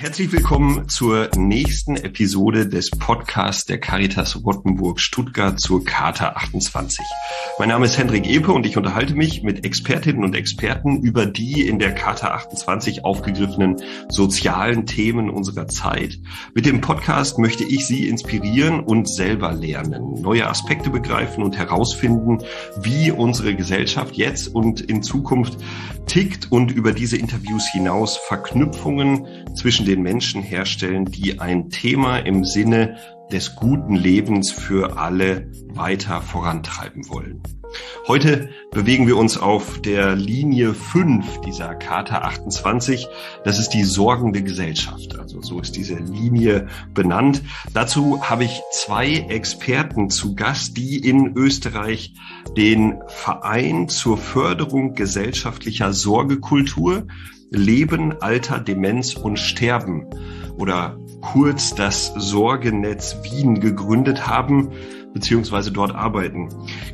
Herzlich willkommen zur nächsten Episode des Podcasts der Caritas Rottenburg Stuttgart zur Charta 28. Mein Name ist Hendrik Epe und ich unterhalte mich mit Expertinnen und Experten über die in der Charta 28 aufgegriffenen sozialen Themen unserer Zeit. Mit dem Podcast möchte ich Sie inspirieren und selber lernen, neue Aspekte begreifen und herausfinden, wie unsere Gesellschaft jetzt und in Zukunft tickt und über diese Interviews hinaus Verknüpfungen zwischen den Menschen herstellen, die ein Thema im Sinne des guten Lebens für alle weiter vorantreiben wollen. Heute bewegen wir uns auf der Linie 5 dieser Charta 28. Das ist die sorgende Gesellschaft. Also so ist diese Linie benannt. Dazu habe ich zwei Experten zu Gast, die in Österreich den Verein zur Förderung gesellschaftlicher Sorgekultur Leben, Alter, Demenz und Sterben oder kurz das Sorgenetz Wien gegründet haben beziehungsweise dort arbeiten.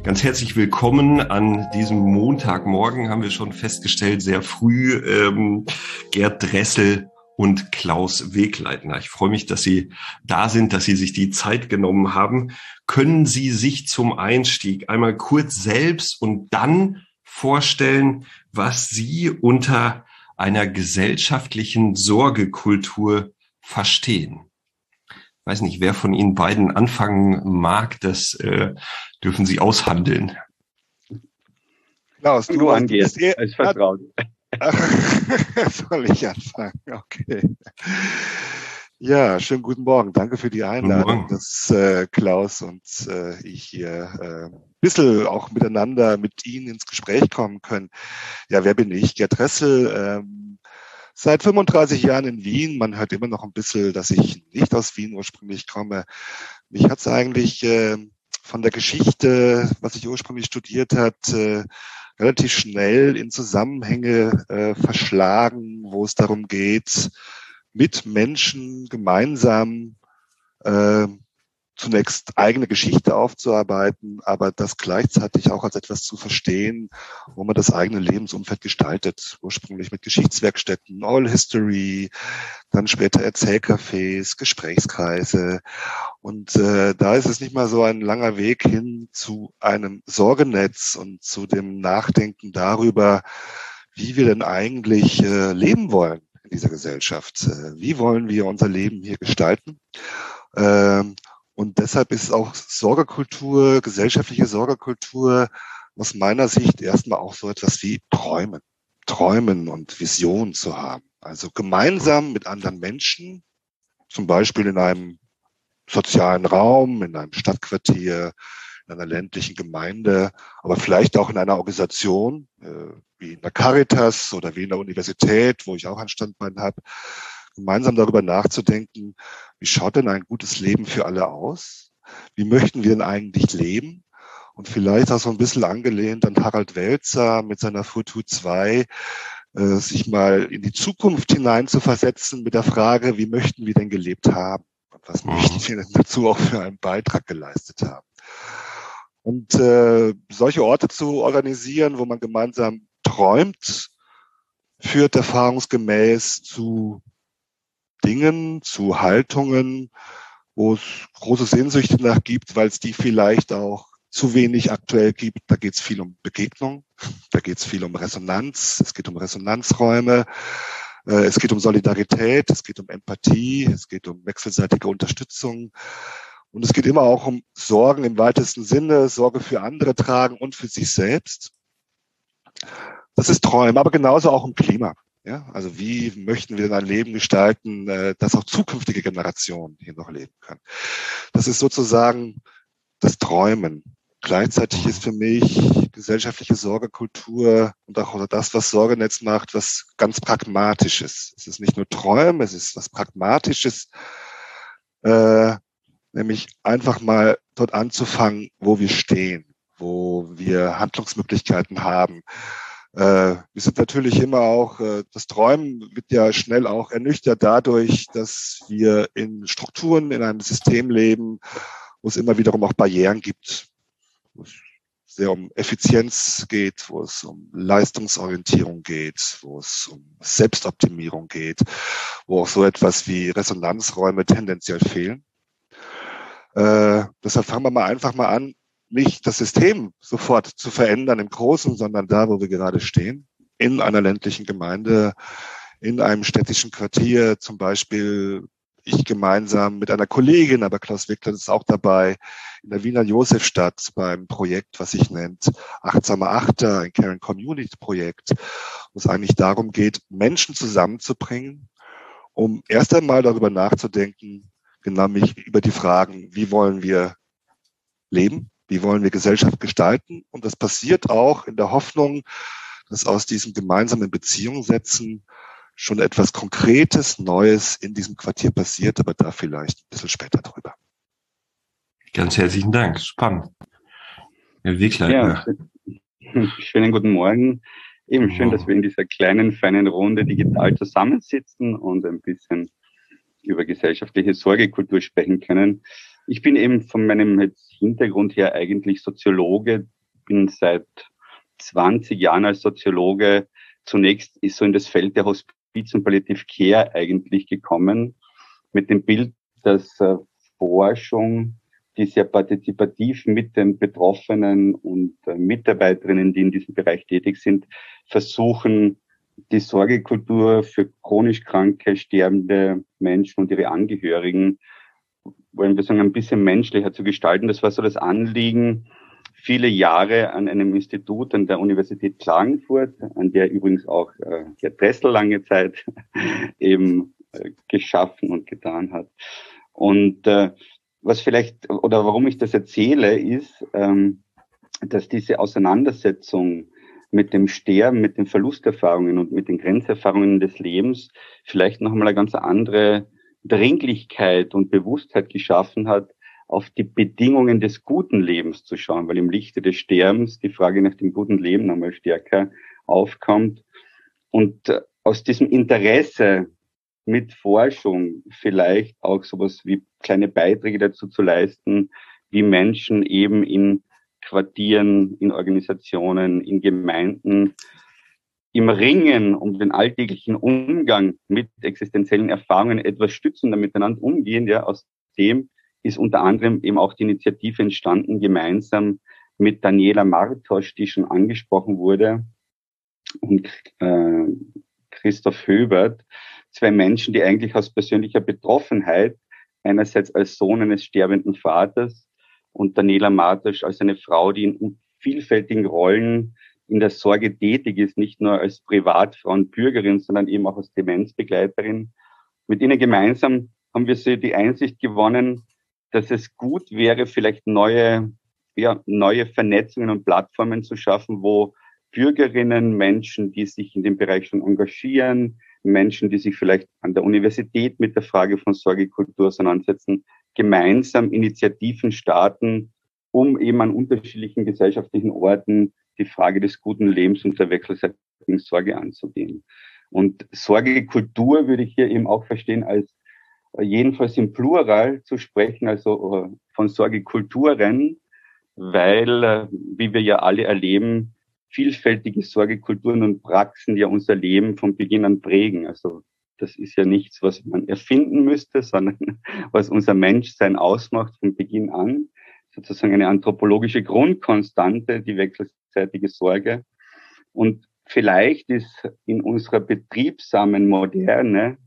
Ganz herzlich willkommen an diesem Montagmorgen, haben wir schon festgestellt, sehr früh, ähm, Gerd Dressel und Klaus Wegleitner. Ich freue mich, dass Sie da sind, dass Sie sich die Zeit genommen haben. Können Sie sich zum Einstieg einmal kurz selbst und dann vorstellen, was Sie unter einer gesellschaftlichen Sorgekultur verstehen. Ich weiß nicht, wer von Ihnen beiden anfangen mag, das äh, dürfen Sie aushandeln. Klaus, du, du angehst, eh, ist vertraut. Soll ich anfangen? Okay. Ja, schönen guten Morgen. Danke für die Einladung, dass äh, Klaus und äh, ich hier äh, bisschen auch miteinander mit Ihnen ins Gespräch kommen können. Ja, wer bin ich? Gerd Ressel, ähm, seit 35 Jahren in Wien. Man hört immer noch ein bisschen, dass ich nicht aus Wien ursprünglich komme. Mich hat es eigentlich äh, von der Geschichte, was ich ursprünglich studiert hat, äh, relativ schnell in Zusammenhänge äh, verschlagen, wo es darum geht, mit Menschen gemeinsam äh, zunächst eigene Geschichte aufzuarbeiten, aber das gleichzeitig auch als etwas zu verstehen, wo man das eigene Lebensumfeld gestaltet. Ursprünglich mit Geschichtswerkstätten, All History, dann später Erzählcafés, Gesprächskreise. Und äh, da ist es nicht mal so ein langer Weg hin zu einem Sorgenetz und zu dem Nachdenken darüber, wie wir denn eigentlich äh, leben wollen in dieser Gesellschaft. Äh, wie wollen wir unser Leben hier gestalten? Ähm, und deshalb ist auch Sorgekultur, gesellschaftliche Sorgekultur aus meiner Sicht erstmal auch so etwas wie Träumen. Träumen und Visionen zu haben. Also gemeinsam mit anderen Menschen, zum Beispiel in einem sozialen Raum, in einem Stadtquartier, in einer ländlichen Gemeinde, aber vielleicht auch in einer Organisation, äh, wie in der Caritas oder wie in der Universität, wo ich auch ein Standbein habe, gemeinsam darüber nachzudenken, wie schaut denn ein gutes Leben für alle aus? Wie möchten wir denn eigentlich leben? Und vielleicht auch so ein bisschen angelehnt an Harald Welzer mit seiner Futur 2, äh, sich mal in die Zukunft hinein zu versetzen mit der Frage, wie möchten wir denn gelebt haben? Und was mhm. möchten wir denn dazu auch für einen Beitrag geleistet haben? Und äh, solche Orte zu organisieren, wo man gemeinsam träumt, führt erfahrungsgemäß zu Dingen, zu Haltungen, wo es große Sehnsüchte nach gibt, weil es die vielleicht auch zu wenig aktuell gibt. Da geht es viel um Begegnung, da geht es viel um Resonanz, es geht um Resonanzräume, äh, es geht um Solidarität, es geht um Empathie, es geht um wechselseitige Unterstützung. Und es geht immer auch um Sorgen im weitesten Sinne, Sorge für andere tragen und für sich selbst. Das ist Träumen, aber genauso auch um Klima. Ja, also wie möchten wir denn ein Leben gestalten, äh, dass auch zukünftige Generationen hier noch leben können? Das ist sozusagen das Träumen. Gleichzeitig ist für mich gesellschaftliche Sorgekultur und auch das, was Sorgenetz macht, was ganz Pragmatisches. Es ist nicht nur Träumen, es ist was Pragmatisches, äh, nämlich einfach mal dort anzufangen, wo wir stehen, wo wir Handlungsmöglichkeiten haben, äh, wir sind natürlich immer auch, äh, das Träumen wird ja schnell auch ernüchtert dadurch, dass wir in Strukturen, in einem System leben, wo es immer wiederum auch Barrieren gibt. sehr um Effizienz geht, wo es um Leistungsorientierung geht, wo es um Selbstoptimierung geht, wo auch so etwas wie Resonanzräume tendenziell fehlen. Äh, deshalb fangen wir mal einfach mal an, nicht das System sofort zu verändern im Großen, sondern da, wo wir gerade stehen, in einer ländlichen Gemeinde, in einem städtischen Quartier, zum Beispiel ich gemeinsam mit einer Kollegin, aber Klaus Wickler ist auch dabei, in der Wiener Josefstadt beim Projekt, was sich nennt Achtsame Achter, ein Caring Community Projekt, wo es eigentlich darum geht, Menschen zusammenzubringen, um erst einmal darüber nachzudenken, genau mich über die Fragen, wie wollen wir leben, wie wollen wir Gesellschaft gestalten. Und das passiert auch in der Hoffnung, dass aus diesem gemeinsamen Beziehung setzen schon etwas Konkretes, Neues in diesem Quartier passiert, aber da vielleicht ein bisschen später drüber. Ganz herzlichen Dank. Spannend. Herr Wickler. Ja, schönen guten Morgen. Eben schön, dass wir in dieser kleinen, feinen Runde digital zusammensitzen und ein bisschen über gesellschaftliche Sorgekultur sprechen können. Ich bin eben von meinem Hintergrund her eigentlich Soziologe, bin seit 20 Jahren als Soziologe. Zunächst ist so in das Feld der Hospiz- und Palliative Care eigentlich gekommen, mit dem Bild, dass äh, Forschung, die sehr partizipativ mit den Betroffenen und äh, Mitarbeiterinnen, die in diesem Bereich tätig sind, versuchen, die Sorgekultur für chronisch kranke, sterbende Menschen und ihre Angehörigen, wollen wir sagen, ein bisschen menschlicher zu gestalten. Das war so das Anliegen, viele Jahre an einem Institut an der Universität Klagenfurt, an der übrigens auch äh, Herr Dressel lange Zeit eben äh, geschaffen und getan hat. Und äh, was vielleicht, oder warum ich das erzähle, ist, ähm, dass diese Auseinandersetzung mit dem Sterben, mit den Verlusterfahrungen und mit den Grenzerfahrungen des Lebens vielleicht noch einmal eine ganz andere Dringlichkeit und Bewusstheit geschaffen hat, auf die Bedingungen des guten Lebens zu schauen, weil im Lichte des Sterbens die Frage nach dem guten Leben nochmal stärker aufkommt. Und äh, aus diesem Interesse mit Forschung vielleicht auch sowas wie kleine Beiträge dazu zu leisten, wie Menschen eben in Quartieren, in Organisationen, in Gemeinden im Ringen um den alltäglichen Umgang mit existenziellen Erfahrungen etwas stützender miteinander umgehen, ja, aus dem ist unter anderem eben auch die Initiative entstanden, gemeinsam mit Daniela Martosch, die schon angesprochen wurde, und äh, Christoph Höbert, zwei Menschen, die eigentlich aus persönlicher Betroffenheit, einerseits als Sohn eines sterbenden Vaters und Daniela Martosch als eine Frau, die in vielfältigen Rollen in der Sorge tätig ist, nicht nur als Privatfrau und Bürgerin, sondern eben auch als Demenzbegleiterin. Mit ihnen gemeinsam haben wir sie die Einsicht gewonnen, dass es gut wäre, vielleicht neue, ja, neue Vernetzungen und Plattformen zu schaffen, wo Bürgerinnen, Menschen, die sich in dem Bereich schon engagieren, Menschen, die sich vielleicht an der Universität mit der Frage von Sorgekultur auseinandersetzen, gemeinsam Initiativen starten, um eben an unterschiedlichen gesellschaftlichen Orten die Frage des guten Lebens und der wechselseitigen Sorge anzugehen. Und Sorgekultur würde ich hier eben auch verstehen als äh, jedenfalls im Plural zu sprechen, also äh, von Sorgekulturen, weil, äh, wie wir ja alle erleben, vielfältige Sorgekulturen und Praxen ja unser Leben von Beginn an prägen. Also das ist ja nichts, was man erfinden müsste, sondern was unser Menschsein ausmacht von Beginn an. Sozusagen eine anthropologische Grundkonstante, die wechselseitige Sorge. Und vielleicht ist in unserer betriebsamen Moderne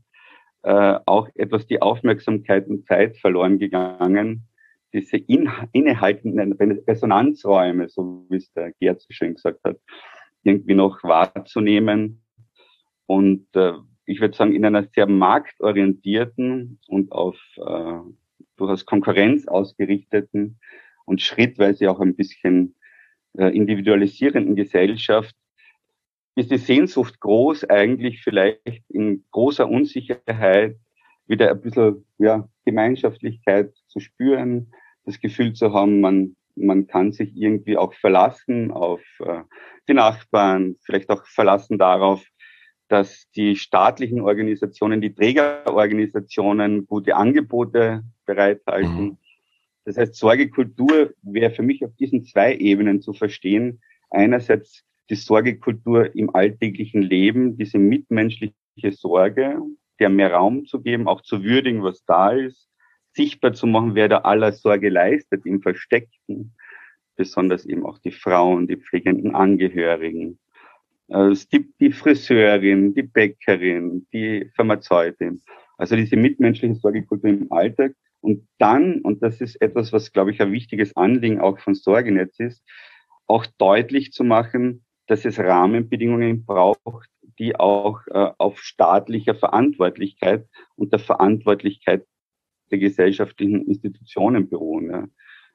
äh, auch etwas die Aufmerksamkeit und Zeit verloren gegangen, diese in, innehaltenden Resonanzräume, so wie es der Gerd so schön gesagt hat, irgendwie noch wahrzunehmen. Und äh, ich würde sagen, in einer sehr marktorientierten und auf äh, durchaus Konkurrenz ausgerichteten und schrittweise auch ein bisschen äh, individualisierenden Gesellschaft. Ist die Sehnsucht groß, eigentlich vielleicht in großer Unsicherheit wieder ein bisschen ja, Gemeinschaftlichkeit zu spüren, das Gefühl zu haben, man, man kann sich irgendwie auch verlassen auf äh, die Nachbarn, vielleicht auch verlassen darauf, dass die staatlichen Organisationen, die Trägerorganisationen gute Angebote bereithalten. Mhm. Das heißt, Sorgekultur wäre für mich auf diesen zwei Ebenen zu verstehen. Einerseits die Sorgekultur im alltäglichen Leben, diese mitmenschliche Sorge, der mehr Raum zu geben, auch zu würdigen, was da ist, sichtbar zu machen, wer da aller Sorge leistet, im Versteckten, besonders eben auch die Frauen, die pflegenden Angehörigen, äh, die, die Friseurin, die Bäckerin, die Pharmazeutin. Also diese mitmenschliche Sorgekultur im Alltag. Und dann, und das ist etwas, was, glaube ich, ein wichtiges Anliegen auch von Sorgenetz ist, auch deutlich zu machen, dass es Rahmenbedingungen braucht, die auch äh, auf staatlicher Verantwortlichkeit und der Verantwortlichkeit der gesellschaftlichen Institutionen beruhen. Ja.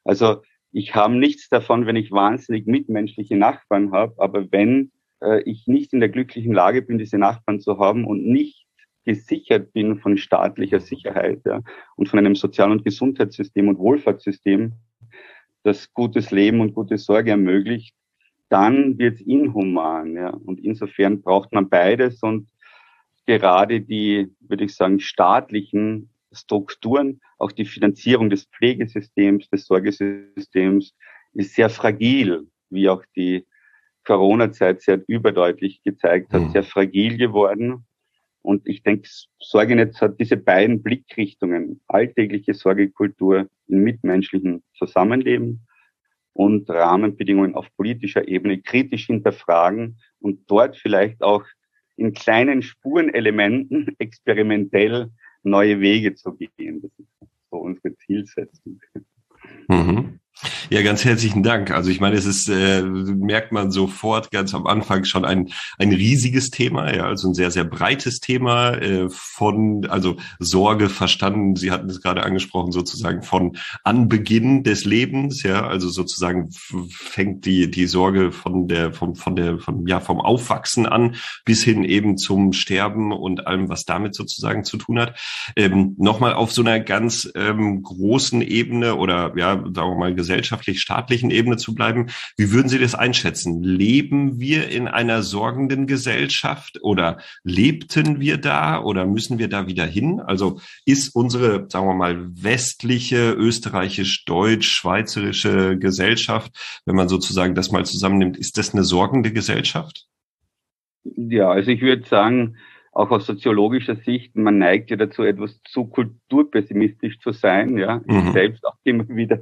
Also ich habe nichts davon, wenn ich wahnsinnig mitmenschliche Nachbarn habe, aber wenn äh, ich nicht in der glücklichen Lage bin, diese Nachbarn zu haben und nicht gesichert bin von staatlicher Sicherheit ja, und von einem Sozial- und Gesundheitssystem und Wohlfahrtssystem, das gutes Leben und gute Sorge ermöglicht, dann wird es inhuman. Ja. Und insofern braucht man beides und gerade die, würde ich sagen, staatlichen Strukturen, auch die Finanzierung des Pflegesystems, des Sorgesystems ist sehr fragil, wie auch die Corona-Zeit sehr überdeutlich gezeigt hat, mhm. sehr fragil geworden. Und ich denke, Sorgenetz hat diese beiden Blickrichtungen, alltägliche Sorgekultur im mitmenschlichen Zusammenleben und Rahmenbedingungen auf politischer Ebene kritisch hinterfragen und dort vielleicht auch in kleinen Spurenelementen experimentell neue Wege zu gehen. Das ist so unsere Zielsetzung. Mhm. Ja, ganz herzlichen Dank. Also ich meine, es ist, äh, merkt man sofort ganz am Anfang schon ein, ein riesiges Thema, ja, also ein sehr, sehr breites Thema äh, von, also Sorge verstanden, Sie hatten es gerade angesprochen, sozusagen von Anbeginn des Lebens, ja, also sozusagen fängt die, die Sorge von der, vom, von der, vom, ja, vom Aufwachsen an bis hin eben zum Sterben und allem, was damit sozusagen zu tun hat. Ähm, Nochmal auf so einer ganz ähm, großen Ebene oder ja, sagen wir mal, gesellschaftlich-staatlichen Ebene zu bleiben. Wie würden Sie das einschätzen? Leben wir in einer sorgenden Gesellschaft oder lebten wir da oder müssen wir da wieder hin? Also ist unsere, sagen wir mal, westliche, österreichisch-deutsch, schweizerische Gesellschaft, wenn man sozusagen das mal zusammennimmt, ist das eine sorgende Gesellschaft? Ja, also ich würde sagen, auch aus soziologischer Sicht, man neigt ja dazu, etwas zu kulturpessimistisch zu sein, ja, mhm. ich selbst auch immer wieder.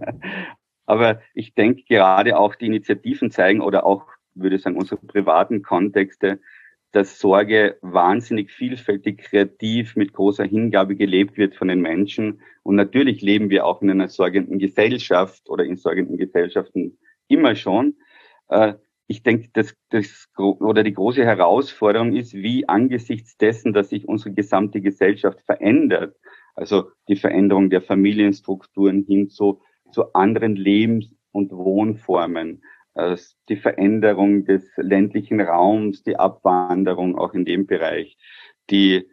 Aber ich denke, gerade auch die Initiativen zeigen oder auch, würde ich sagen, unsere privaten Kontexte, dass Sorge wahnsinnig vielfältig, kreativ, mit großer Hingabe gelebt wird von den Menschen. Und natürlich leben wir auch in einer sorgenden Gesellschaft oder in sorgenden Gesellschaften immer schon. Äh, ich denke, das, das oder die große Herausforderung ist, wie angesichts dessen, dass sich unsere gesamte Gesellschaft verändert, also die Veränderung der Familienstrukturen hin zu zu anderen Lebens- und Wohnformen, die Veränderung des ländlichen Raums, die Abwanderung auch in dem Bereich, die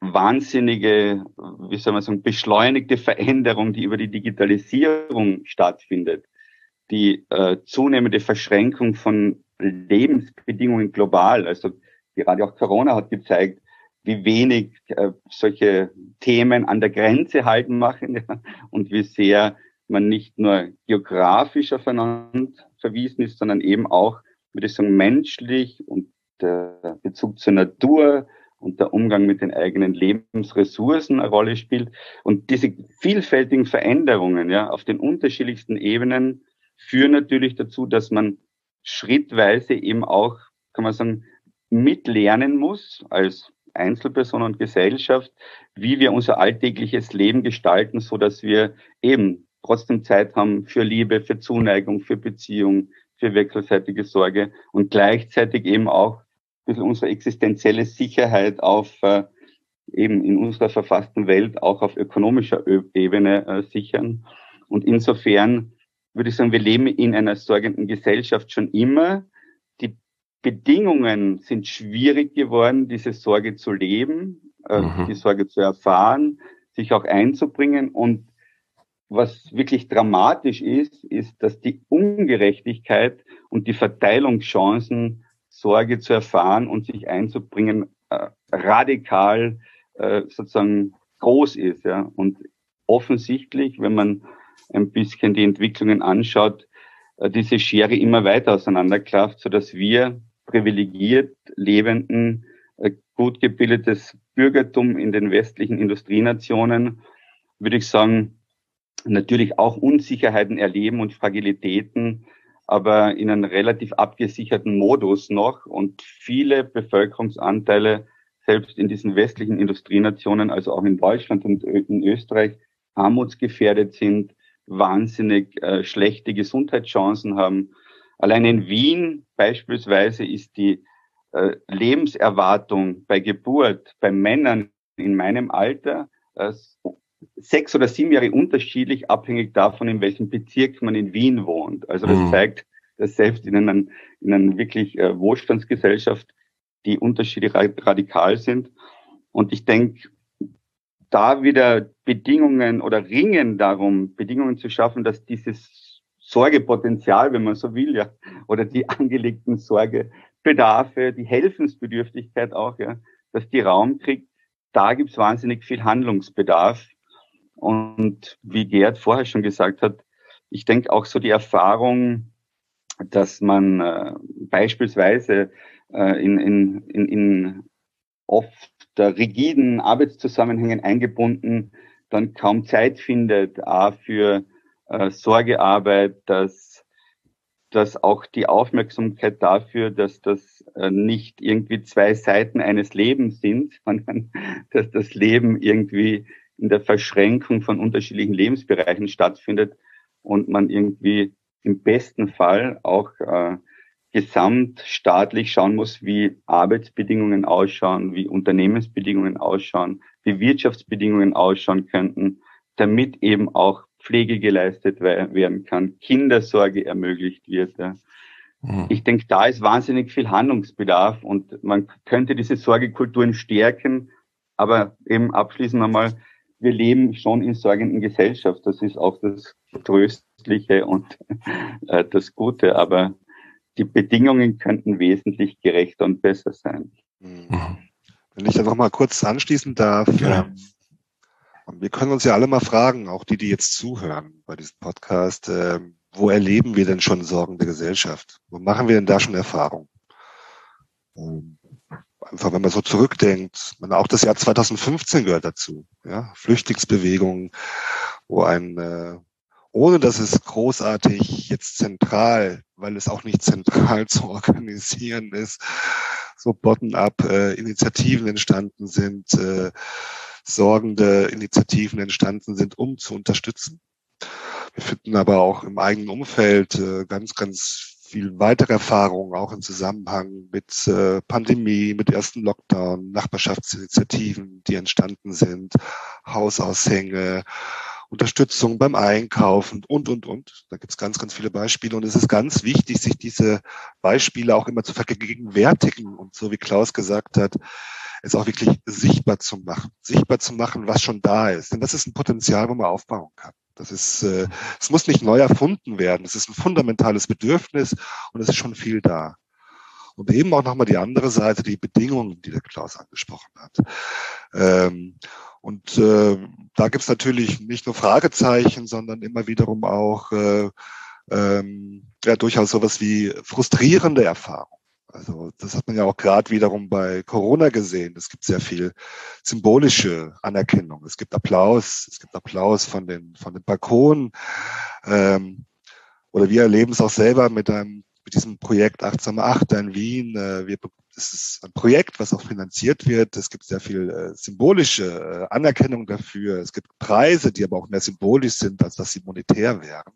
wahnsinnige, wie soll man sagen, beschleunigte Veränderung, die über die Digitalisierung stattfindet, die äh, zunehmende Verschränkung von Lebensbedingungen global, also gerade auch Corona hat gezeigt, wie wenig äh, solche Themen an der Grenze halten machen ja, und wie sehr man nicht nur geografisch aufeinander verwiesen ist, sondern eben auch, würde ich sagen, menschlich und der Bezug zur Natur und der Umgang mit den eigenen Lebensressourcen eine Rolle spielt. Und diese vielfältigen Veränderungen ja, auf den unterschiedlichsten Ebenen führen natürlich dazu, dass man schrittweise eben auch, kann man sagen, mitlernen muss als Einzelperson und Gesellschaft, wie wir unser alltägliches Leben gestalten, so dass wir eben trotzdem Zeit haben für Liebe, für Zuneigung, für Beziehung, für wechselseitige Sorge und gleichzeitig eben auch ein bisschen unsere existenzielle Sicherheit auf äh, eben in unserer verfassten Welt auch auf ökonomischer Ebene äh, sichern. Und insofern würde ich sagen, wir leben in einer sorgenden Gesellschaft schon immer. Die Bedingungen sind schwierig geworden, diese Sorge zu leben, äh, mhm. die Sorge zu erfahren, sich auch einzubringen und was wirklich dramatisch ist, ist, dass die Ungerechtigkeit und die Verteilungschancen, Sorge zu erfahren und sich einzubringen, äh, radikal äh, sozusagen groß ist. Ja. Und offensichtlich, wenn man ein bisschen die Entwicklungen anschaut, äh, diese Schere immer weiter auseinanderklafft, so dass wir privilegiert lebenden, äh, gut gebildetes Bürgertum in den westlichen Industrienationen, würde ich sagen, natürlich auch Unsicherheiten erleben und Fragilitäten, aber in einem relativ abgesicherten Modus noch und viele Bevölkerungsanteile selbst in diesen westlichen Industrienationen, also auch in Deutschland und in Österreich, armutsgefährdet sind, wahnsinnig äh, schlechte Gesundheitschancen haben. Allein in Wien beispielsweise ist die äh, Lebenserwartung bei Geburt bei Männern in meinem Alter äh, sechs oder sieben Jahre unterschiedlich, abhängig davon, in welchem Bezirk man in Wien wohnt. Also das mhm. zeigt, dass selbst in einer, in einer wirklich äh, Wohlstandsgesellschaft die Unterschiede radikal sind. Und ich denke, da wieder Bedingungen oder ringen darum, Bedingungen zu schaffen, dass dieses Sorgepotenzial, wenn man so will, ja, oder die angelegten Sorgebedarfe, die Helfensbedürftigkeit auch, ja, dass die Raum kriegt, da gibt's wahnsinnig viel Handlungsbedarf. Und wie Gerd vorher schon gesagt hat, ich denke auch so die Erfahrung, dass man äh, beispielsweise äh, in, in, in, in oft rigiden Arbeitszusammenhängen eingebunden, dann kaum Zeit findet, a für äh, Sorgearbeit, dass, dass auch die Aufmerksamkeit dafür, dass das äh, nicht irgendwie zwei Seiten eines Lebens sind, sondern dass das Leben irgendwie in der Verschränkung von unterschiedlichen Lebensbereichen stattfindet und man irgendwie im besten Fall auch äh, gesamtstaatlich schauen muss, wie Arbeitsbedingungen ausschauen, wie Unternehmensbedingungen ausschauen, wie Wirtschaftsbedingungen ausschauen könnten, damit eben auch Pflege geleistet werden kann, Kindersorge ermöglicht wird. Ja. Mhm. Ich denke, da ist wahnsinnig viel Handlungsbedarf und man könnte diese Sorgekulturen stärken, aber eben abschließend einmal, wir leben schon in sorgenden Gesellschaft. Das ist auch das Tröstliche und äh, das Gute. Aber die Bedingungen könnten wesentlich gerechter und besser sein. Mhm. Wenn ich da noch mal kurz anschließen darf, ja. Ähm, wir können uns ja alle mal fragen, auch die, die jetzt zuhören bei diesem Podcast, äh, wo erleben wir denn schon Sorgen der Gesellschaft? Wo machen wir denn da schon Erfahrung? Ähm, einfach, wenn man so zurückdenkt, man, auch das Jahr 2015 gehört dazu, ja, Flüchtlingsbewegungen, wo ein äh, ohne dass es großartig jetzt zentral, weil es auch nicht zentral zu organisieren ist, so bottom-up äh, Initiativen entstanden sind, äh, sorgende Initiativen entstanden sind, um zu unterstützen. Wir finden aber auch im eigenen Umfeld äh, ganz, ganz viel weitere Erfahrungen, auch im Zusammenhang mit äh, Pandemie, mit ersten Lockdown, Nachbarschaftsinitiativen, die entstanden sind, Hausaushänge, Unterstützung beim Einkaufen und, und, und. Da gibt es ganz, ganz viele Beispiele. Und es ist ganz wichtig, sich diese Beispiele auch immer zu vergegenwärtigen und so wie Klaus gesagt hat, es auch wirklich sichtbar zu machen. Sichtbar zu machen, was schon da ist. Denn das ist ein Potenzial, wo man aufbauen kann. Das ist, äh, es muss nicht neu erfunden werden. Es ist ein fundamentales Bedürfnis und es ist schon viel da. Und eben auch nochmal die andere Seite, die Bedingungen, die der Klaus angesprochen hat. Ähm, und äh, da gibt's natürlich nicht nur Fragezeichen, sondern immer wiederum auch äh, ähm, ja, durchaus sowas wie frustrierende Erfahrungen. Also das hat man ja auch gerade wiederum bei Corona gesehen. Es gibt sehr viel symbolische Anerkennung. Es gibt Applaus, es gibt Applaus von den von den Balkonen. Ähm, oder wir erleben es auch selber mit einem mit diesem Projekt Achtsame Achter in Wien. Äh, wir es ist ein Projekt, was auch finanziert wird. Es gibt sehr viel äh, symbolische äh, Anerkennung dafür. Es gibt Preise, die aber auch mehr symbolisch sind, als dass sie monetär wären.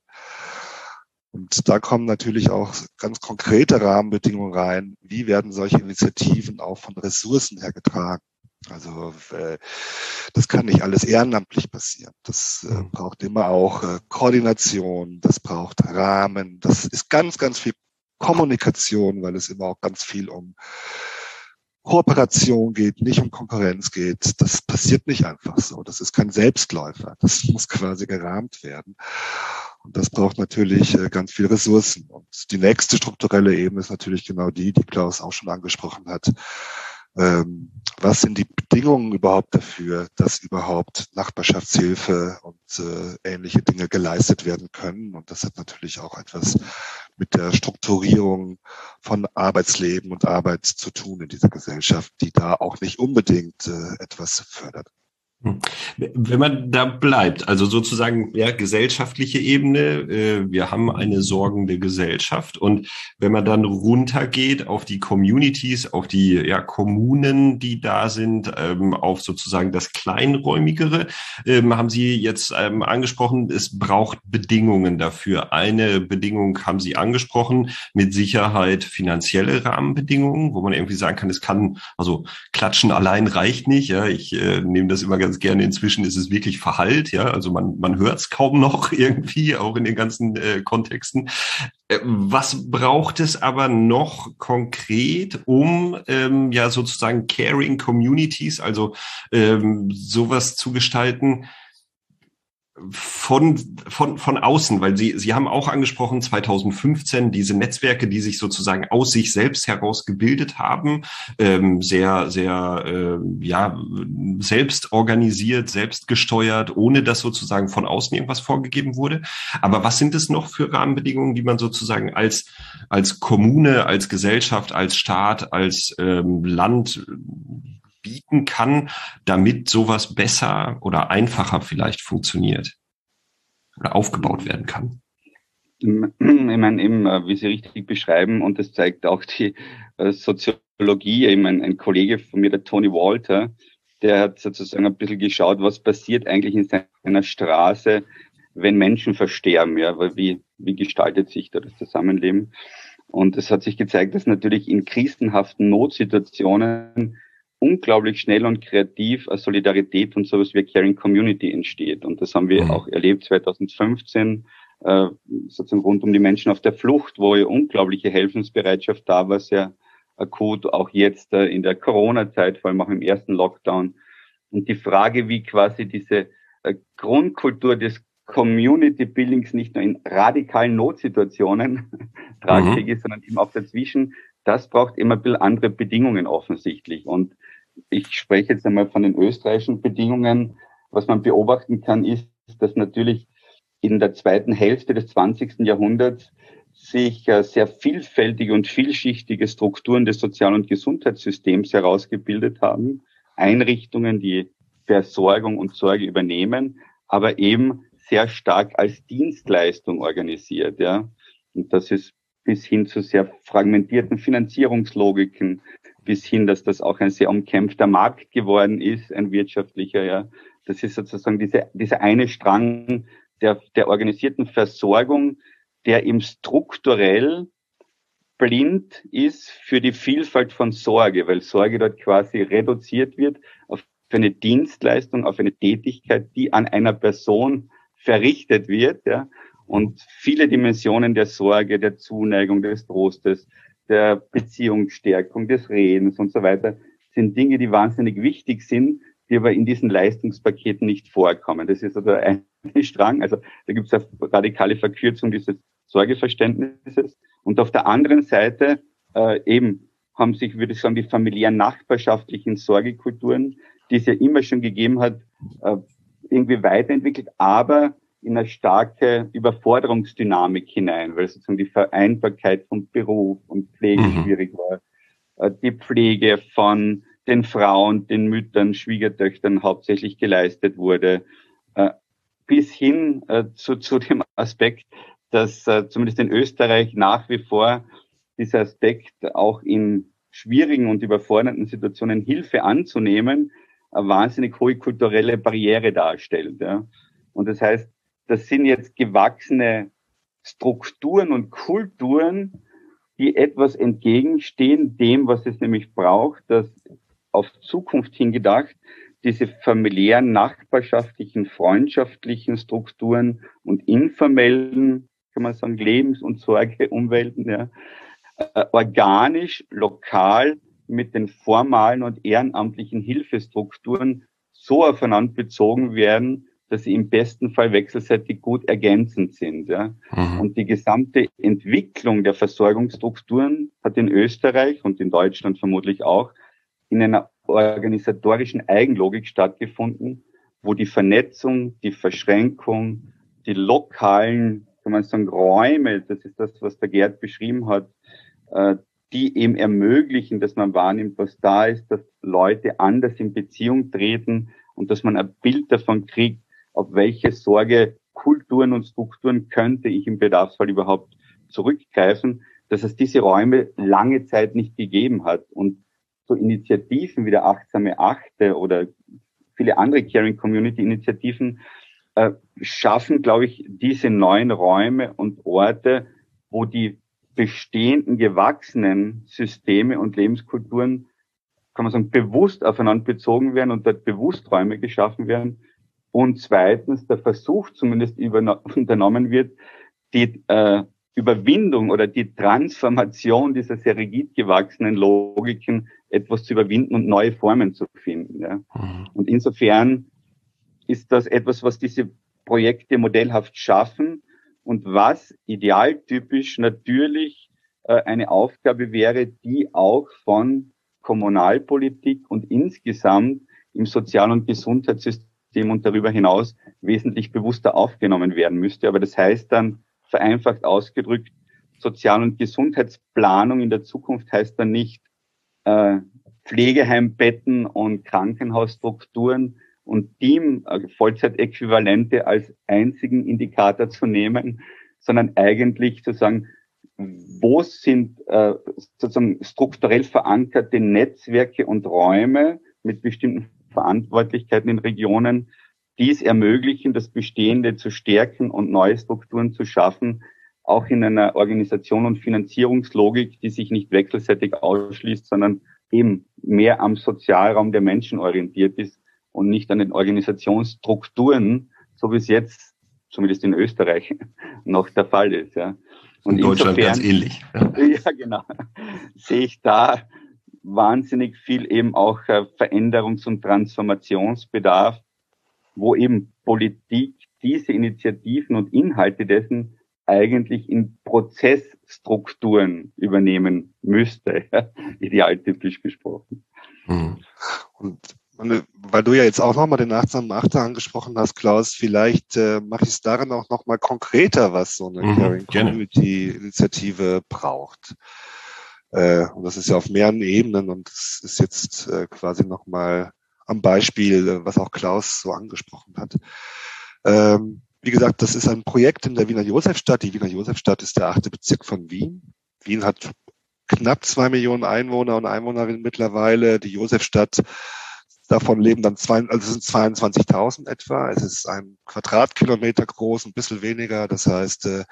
Und da kommen natürlich auch ganz konkrete Rahmenbedingungen rein. Wie werden solche Initiativen auch von Ressourcen her getragen? Also äh, das kann nicht alles ehrenamtlich passieren. Das äh, mhm. braucht immer auch äh, Koordination, das braucht Rahmen, das ist ganz, ganz viel Kommunikation, weil es immer auch ganz viel um Kooperation geht, nicht um Konkurrenz geht. Das passiert nicht einfach so. Das ist kein Selbstläufer. Das muss quasi gerahmt werden. Und das braucht natürlich äh, ganz viel Ressourcen. Und die nächste strukturelle Ebene ist natürlich genau die, die Klaus auch schon angesprochen hat. ähm, was sind die Bedingungen überhaupt dafür, dass überhaupt Nachbarschaftshilfe und äh, ähnliche Dinge geleistet werden können. Und das hat natürlich auch etwas mit der Strukturierung von Arbeitsleben und Arbeit zu tun in dieser Gesellschaft, die da auch nicht unbedingt äh, etwas fördert. Hm. Wenn man da bleibt, also sozusagen ja gesellschaftliche Ebene, äh, wir haben eine sorgende Gesellschaft und wenn man dann runtergeht auf die Communities, auf die ja Kommunen, die da sind, ähm, auf sozusagen das kleinräumigere, ähm, haben Sie jetzt ähm, angesprochen, es braucht Bedingungen dafür. Eine Bedingung haben Sie angesprochen, mit Sicherheit finanzielle Rahmenbedingungen, wo man irgendwie sagen kann, es kann also klatschen allein reicht nicht. Ja, ich äh, nehme das immer ganz ganz gerne. Inzwischen ist es wirklich verhallt, ja. Also man, man hört es kaum noch irgendwie, auch in den ganzen äh, Kontexten. Äh, was braucht es aber noch konkret, um ähm, ja sozusagen Caring Communities, also ähm, sowas zu gestalten, von, von, von außen, weil Sie, Sie haben auch angesprochen, 2015, diese Netzwerke, die sich sozusagen aus sich selbst heraus gebildet haben, ähm, sehr, sehr, äh, ja, selbst organisiert, selbst gesteuert, ohne dass sozusagen von außen irgendwas vorgegeben wurde. Aber was sind es noch für Rahmenbedingungen, die man sozusagen als, als Kommune, als Gesellschaft, als Staat, als ähm, Land bieten kann, damit sowas besser oder einfacher vielleicht funktioniert oder aufgebaut werden kann? Ich meine, eben, äh, wie Sie richtig beschreiben, und das zeigt auch die äh, Soziologie, eben ein, ein Kollege von mir, der Tony Walter, der hat sozusagen ein bisschen geschaut, was passiert eigentlich in seiner Straße, wenn Menschen versterben, ja, weil wie, wie gestaltet sich da das Zusammenleben? Und es hat sich gezeigt, dass natürlich in krisenhaften Notsituationen unglaublich schnell und kreativ als Solidarität und sowas wie Caring Community entsteht. Und das haben wir mhm. auch erlebt 2015, äh, sozusagen rund um die Menschen auf der Flucht, wo ja unglaubliche Helfensbereitschaft da war, sehr akut, auch jetzt äh, in der Corona-Zeit, vor allem auch im ersten Lockdown. Und die Frage, wie quasi diese äh, Grundkultur des Community Buildings nicht nur in radikalen Notsituationen tragfähig mhm. ist, sondern eben auch dazwischen, das braucht immer ein bisschen andere Bedingungen offensichtlich. Und ich spreche jetzt einmal von den österreichischen Bedingungen. Was man beobachten kann, ist, dass natürlich in der zweiten Hälfte des 20. Jahrhunderts sich äh, sehr vielfältige und vielschichtige Strukturen des Sozial- und Gesundheitssystems herausgebildet haben. Einrichtungen, die Versorgung und Sorge übernehmen, aber eben sehr stark als Dienstleistung organisiert, ja. Und das ist bis hin zu sehr fragmentierten Finanzierungslogiken, bis hin, dass das auch ein sehr umkämpfter Markt geworden ist, ein wirtschaftlicher, ja. Das ist sozusagen diese, dieser eine Strang der, der organisierten Versorgung, der eben strukturell blind ist für die Vielfalt von Sorge, weil Sorge dort quasi reduziert wird auf eine Dienstleistung, auf eine Tätigkeit, die an einer Person verrichtet wird, ja, und viele Dimensionen der Sorge, der Zuneigung, des Trostes, der Beziehungsstärkung, des Redens und so weiter sind Dinge, die wahnsinnig wichtig sind, die aber in diesen Leistungspaketen nicht vorkommen. Das ist also ein Strang. Also da gibt es eine radikale Verkürzung dieses Sorgeverständnisses. Und auf der anderen Seite äh, eben haben sich, würde ich sagen, die familiären nachbarschaftlichen Sorgekulturen, die es ja immer schon gegeben hat, äh, irgendwie weiterentwickelt, aber in eine starke Überforderungsdynamik hinein, weil sozusagen die Vereinbarkeit von Beruf und Pflege mhm. schwierig war. Äh, die Pflege von den Frauen, den Müttern, Schwiegertöchtern hauptsächlich geleistet wurde, äh, bis hin äh, zu, zu dem Aspekt, dass zumindest in Österreich nach wie vor dieser Aspekt auch in schwierigen und überfordernden Situationen Hilfe anzunehmen, eine wahnsinnig hohe kulturelle Barriere darstellt. Ja. Und das heißt, das sind jetzt gewachsene Strukturen und Kulturen, die etwas entgegenstehen dem, was es nämlich braucht, dass auf Zukunft hingedacht diese familiären, nachbarschaftlichen, freundschaftlichen Strukturen und informellen, kann man sagen, Lebens- und Sorgeumwelten, ja, äh, organisch, lokal mit den formalen und ehrenamtlichen Hilfestrukturen so aufeinander bezogen werden, dass sie im besten Fall wechselseitig gut ergänzend sind. Ja. Mhm. Und die gesamte Entwicklung der Versorgungsstrukturen hat in Österreich und in Deutschland vermutlich auch in einer organisatorischen Eigenlogik stattgefunden, wo die Vernetzung, die Verschränkung, die lokalen, kann man sagen, Räume, das ist das, was der Gerd beschrieben hat, äh, die eben ermöglichen, dass man wahrnimmt, was da ist, dass Leute anders in Beziehung treten und dass man ein Bild davon kriegt, auf welche Sorge, Kulturen und Strukturen könnte ich im Bedarfsfall überhaupt zurückgreifen, dass es diese Räume lange Zeit nicht gegeben hat. Und so Initiativen wie der Achtsame Achte oder viele andere Caring Community Initiativen äh, schaffen, glaube ich, diese neuen Räume und Orte, wo die bestehenden, gewachsenen Systeme und Lebenskulturen, kann man sagen, bewusst aufeinander bezogen werden und dort bewusst Räume geschaffen werden. Und zweitens der Versuch zumindest unternommen wird, die äh, Überwindung oder die Transformation dieser sehr rigid gewachsenen Logiken etwas zu überwinden und neue Formen zu finden. Ja. Mhm. Und insofern ist das etwas, was diese Projekte modellhaft schaffen und was idealtypisch natürlich äh, eine Aufgabe wäre, die auch von Kommunalpolitik und insgesamt im Sozial- und Gesundheitssystem und darüber hinaus wesentlich bewusster aufgenommen werden müsste. Aber das heißt dann vereinfacht ausgedrückt, Sozial- und Gesundheitsplanung in der Zukunft heißt dann nicht äh, Pflegeheimbetten und Krankenhausstrukturen und Team äh, Vollzeitäquivalente als einzigen Indikator zu nehmen, sondern eigentlich zu sagen, wo sind äh, sozusagen strukturell verankerte Netzwerke und Räume mit bestimmten Verantwortlichkeiten in Regionen, die es ermöglichen, das Bestehende zu stärken und neue Strukturen zu schaffen, auch in einer Organisation und Finanzierungslogik, die sich nicht wechselseitig ausschließt, sondern eben mehr am Sozialraum der Menschen orientiert ist und nicht an den Organisationsstrukturen, so wie es jetzt, zumindest in Österreich, noch der Fall ist. Ja. Und in Deutschland insofern, ganz ähnlich. Ja, genau. Sehe ich da wahnsinnig viel eben auch äh, Veränderungs- und Transformationsbedarf, wo eben Politik diese Initiativen und Inhalte dessen eigentlich in Prozessstrukturen übernehmen müsste, idealtypisch gesprochen. Mhm. Und weil du ja jetzt auch nochmal den achtsamen Achter angesprochen hast, Klaus, vielleicht äh, mache ich es darin auch nochmal konkreter, was so eine mhm, Caring Community Initiative braucht. Äh, und das ist ja auf mehreren Ebenen und das ist jetzt äh, quasi nochmal am Beispiel, äh, was auch Klaus so angesprochen hat. Ähm, wie gesagt, das ist ein Projekt in der Wiener Josefstadt. Die Wiener Josefstadt ist der achte Bezirk von Wien. Wien hat knapp zwei Millionen Einwohner und Einwohnerinnen mittlerweile. Die Josefstadt Davon leben dann zwei, also sind 22.000 etwa. Es ist ein Quadratkilometer groß, ein bisschen weniger. Das heißt, äh,